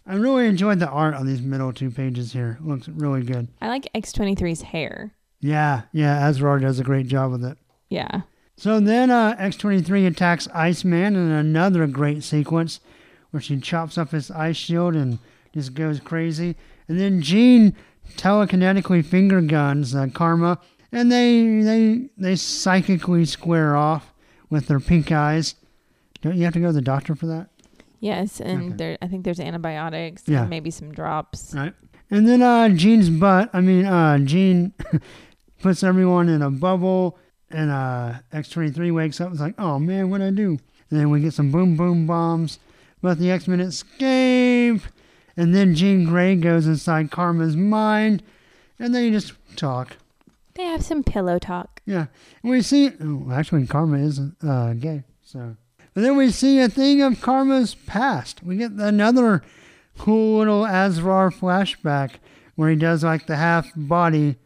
I really enjoyed the art on these middle two pages here. It looks really good. I like X23's hair. Yeah, yeah, Asrar does a great job with it. Yeah. So then uh, X23 attacks Iceman in another great sequence where she chops up his ice shield and just goes crazy. And then Jean telekinetically finger guns uh, Karma, and they they they psychically square off with their pink eyes. Don't you have to go to the doctor for that? Yes, and Okay. there I think there's antibiotics, Yeah. and maybe some drops. Right. And then uh, Jean's butt. I mean, uh, Jean <laughs> puts everyone in a bubble, and uh, X23 wakes up. and is like, oh man, what'd I do? And then we get some boom boom bombs, but the X Men escape. And then Jean Grey goes inside Karma's mind, and they just talk. They have some pillow talk. Yeah, and we see. Oh, actually, Karma is uh, gay. So, but then we see a thing of Karma's past. We get another cool little Asrar flashback where he does like the half body,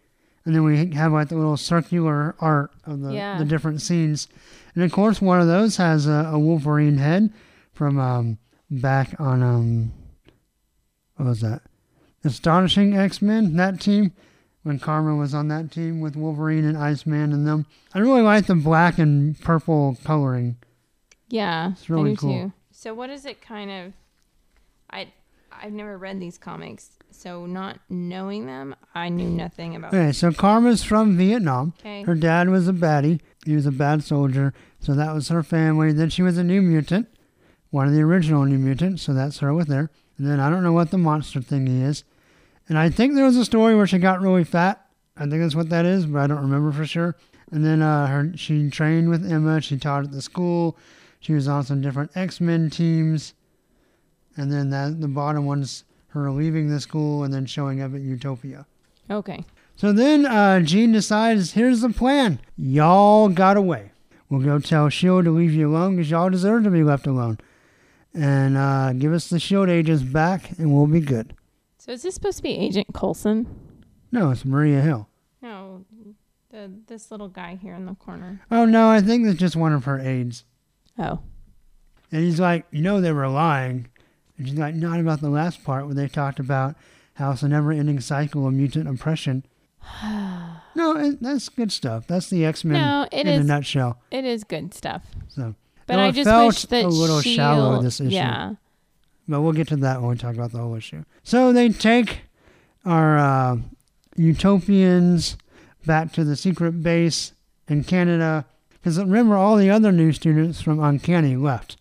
and then we have like the little circular art of the Yeah. the different scenes. And of course, one of those has a, a Wolverine head from um, back on um, what was that? Astonishing X Men. That team when Karma was on that team with Wolverine and Iceman and them. I really like the black and purple coloring. Yeah, It's really I do cool. too. So what is it kind of? I I've never read these comics, so not knowing them, I knew nothing about. Okay, so Karma's from Vietnam. Okay. Her dad was a baddie. He was a bad soldier, so that was her family. Then she was a New Mutant, one of the original New Mutants, so that's her with there. And then I don't know what the monster thingy is. And I think there was a story where she got really fat. I think that's what that is, but I don't remember for sure. And then uh, her she trained with Emma. She taught at the school. She was on some different X Men teams. And then that the bottom one's her leaving the school and then showing up at Utopia. Okay. So then uh, Jean decides, here's the plan. Y'all got away. We'll go tell S.H.I.E.L.D. to leave you alone because y'all deserve to be left alone. And uh, give us the S.H.I.E.L.D. agents back and we'll be good. So is this supposed to be Agent Coulson? No, it's Maria Hill. No, the this little guy here in the corner. Oh, no, I think that's just one of her aides. Oh, And he's like, you know, they were lying. And she's like, not about the last part where they talked about how it's a never ending cycle of mutant oppression. <sighs> no, it, that's good stuff. That's the X Men No, in is- a nutshell. it is good stuff. So, But Though I just felt wish that a little shallow, Shield- this issue. Yeah. But we'll get to that when we talk about the whole issue. So they take our uh, utopians back to the secret base in Canada. Because remember, all the other new students from Uncanny left.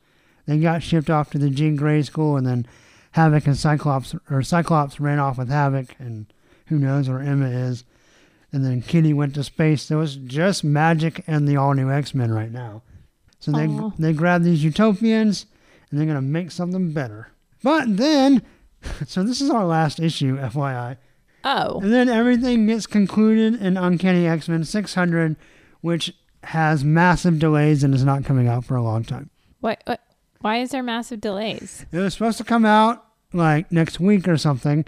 They got shipped off to the Jean Grey school, and then Havok and Cyclops, or Cyclops ran off with Havok, and who knows where Emma is. And then Kitty went to space. So it's just Magik and the all new X Men right now. So they they grab these utopians, and they're gonna make something better. But then, <laughs> so this is our last issue, FYI. Oh, And then everything gets concluded in Uncanny X Men 600, which has massive delays and is not coming out for a long time. what? what why is there massive delays? It was supposed to come out like next week or something,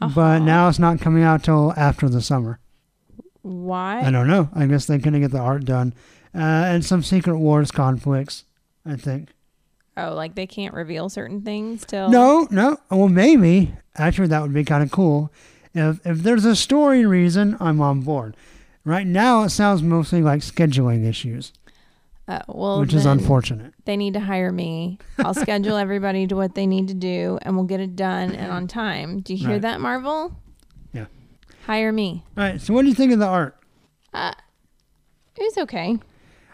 but Uh-huh. now it's not coming out till after the summer. Why? I don't know. I guess they couldn't get the art done. Uh, and some Secret Wars conflicts, I think. Oh, like they can't reveal certain things till. No, no. Well, maybe. Actually, that would be kind of cool. If if there's a story reason, I'm on board. Right now, it sounds mostly like scheduling issues, Uh, well, which is then unfortunate. They need to hire me. I'll schedule <laughs> everybody to what they need to do, and we'll get it done and on time. Do you hear Right. that, Marvel? Yeah. Hire me. All right. So, what do you think of the art? Uh, it was okay.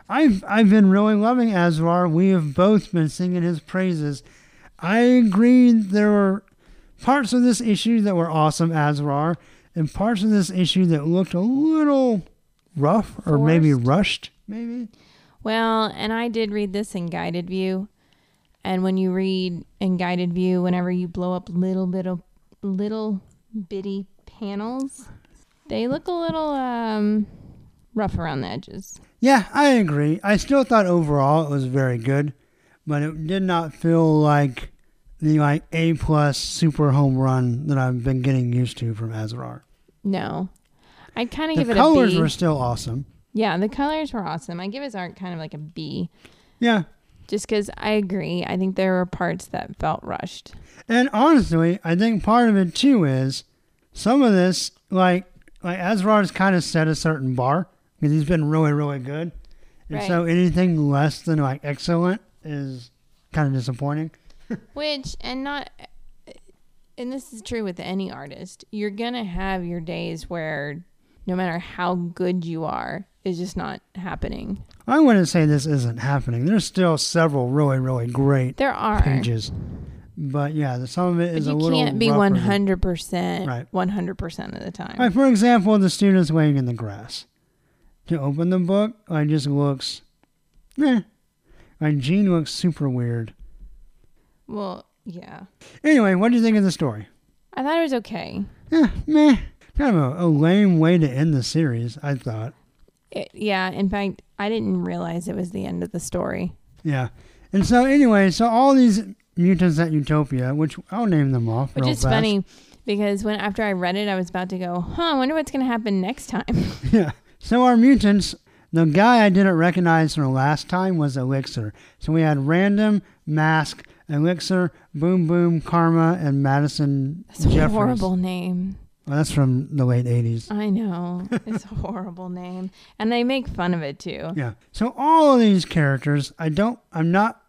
I've I've been really loving Asrar. We have both been singing his praises. I agree there were parts of this issue that were awesome, Asrar, and parts of this issue that looked a little rough or maybe rushed, maybe. Well, and I did read this in guided view. And when you read in guided view, whenever you blow up little bit of little bitty panels, they look a little um rough around the edges. Yeah, I agree. I still thought overall it was very good, but it did not feel like the like A plus super home run that I've been getting used to from Azarar. No. I'd kind of give it a colors were still awesome. yeah, the colors were awesome. I give his art kind of like a B, Yeah, just because I agree. I think there were parts that felt rushed. and honestly, I think part of it too is some of this like like Azarar's kind of set a certain bar because he's been really really good, and Right. so anything less than like excellent is kind of disappointing. <laughs> Which, and not, and this is true with any artist, you're going to have your days where no matter how good you are, it's just not happening. I wouldn't say this isn't happening. There's still several really really great There are. pages. But yeah, the, some of it is a you little. can't be 100% Right. 100% of the time. Like for example, the students laying in the grass. To open the book, like just looks, eh. Like Jean looks super weird. Well, yeah. Anyway, what do you think of the story? I thought it was okay. Eh, meh. Kind of a, a lame way to end the series, I thought. It, yeah, in fact, I didn't realize it was the end of the story. Yeah. And so anyway, so all these mutants at Utopia, which I'll name them off. Which real is fast. funny because when after I read it, I was about to go, huh, I wonder what's going to happen next time. <laughs> Yeah. So our mutants, the guy I didn't recognize from last time was Elixir. So we had Random, Mask, Elixir, Boom Boom, Karma, and Madison That's a horrible name. Well, that's from the late 80s. I know. It's a horrible name. And they make fun of it too. Yeah. So all of these characters, I don't, I'm not,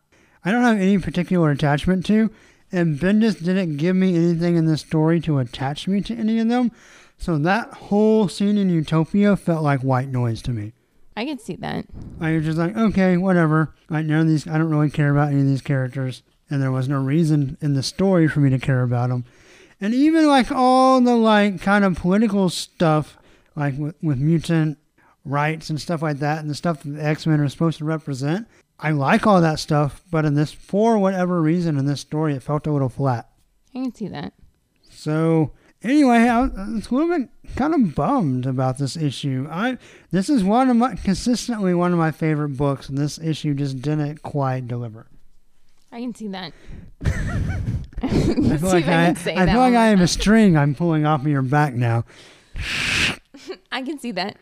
I don't have any particular attachment to, and Bendis didn't give me anything in the story to attach me to any of them. So that whole scene in Utopia felt like white noise to me. I could see that. I was just like, okay, whatever. I none of these, I don't really care about any of these characters, and there was no reason in the story for me to care about them. And even like all the like kind of political stuff, like with, with mutant rights and stuff like that, and the stuff that the X Men are supposed to represent, I like all that stuff. But in this, for whatever reason, in this story, it felt a little flat. I can see that. So anyway, I was, a little bit kind of bummed about this issue. I this is one of my consistently one of my favorite books, and this issue just didn't quite deliver. I can see that. <laughs> I feel like I, I, feel like I have a string I'm pulling off of your back now. <laughs> I can see that.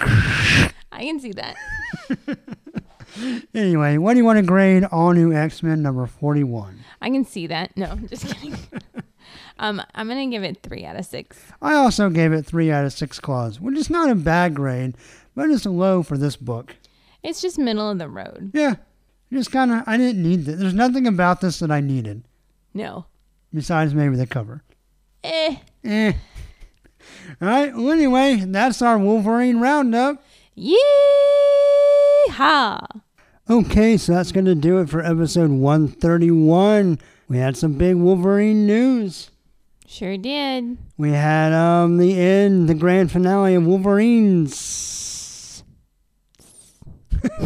I can see that. <laughs> Anyway, what do you want to grade all new X Men number forty one? I can see that. No, I'm just kidding. <laughs> um, I'm gonna give it three out of six. I also gave it three out of six claws, which is not a bad grade, but it's low for this book. It's just middle of the road. Yeah, just kind of I didn't need this. There's nothing about this that I needed No. besides maybe the cover. Eh. Eh. All right. Well, anyway, that's our Wolverine roundup. Yeehaw! Okay, so that's going to do it for episode 131. We had some big Wolverine news. Sure did. We had um the end, the grand finale of Wolverines. <laughs>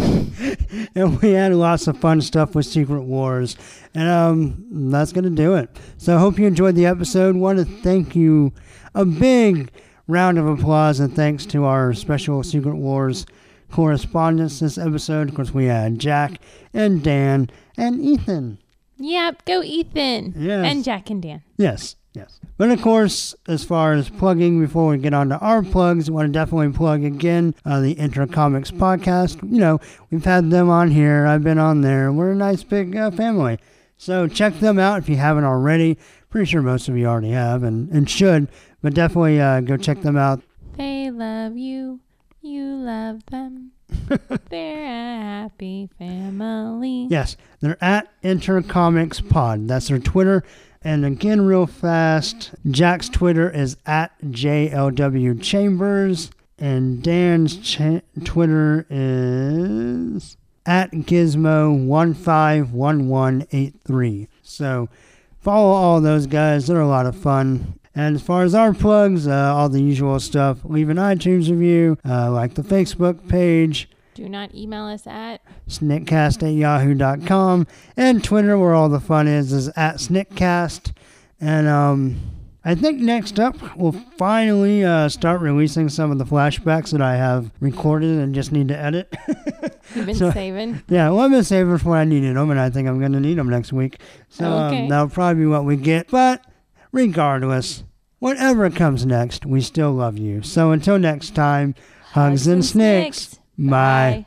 and we had lots of fun stuff with Secret Wars. And um that's gonna do it. So I hope you enjoyed the episode. Want to thank you a big round of applause and thanks to our special Secret Wars correspondents this episode. Of course we had Jack and Dan and Ethan. Yep, go Ethan. Yes. And Jack and Dan. Yes, yes. But of course, as far as plugging, before we get on to our plugs, I want to definitely plug again uh, the Intercomics podcast. You know, we've had them on here. I've been on there. We're a nice big uh, family. So check them out if you haven't already. Pretty sure most of you already have and, and should, but definitely uh, go check them out. They love you. You love them. <laughs> They're a happy family. Yes, they're at Intercomics Pod. That's their Twitter. And again, real fast, Jack's Twitter is at JLW Chambers, and Dan's cha- Twitter is at Gizmo151183. So follow all those guys. They're a lot of fun. And as far as our plugs, uh, all the usual stuff, leave an iTunes review, uh, like the Facebook page, Do not email us at sniktcast at yahoo.com, and Twitter, where all the fun is, is at sniktcast. And um, I think next up, we'll finally uh, start releasing some of the flashbacks that I have recorded and just need to edit. <laughs> you've been So- saving. yeah, well, I've been saving for when I needed them, and I think I'm going to need them next week. So Okay. um, that'll probably be what we get. But regardless, whatever comes next, we still love you. So until next time, hugs, and, snikts. Bye.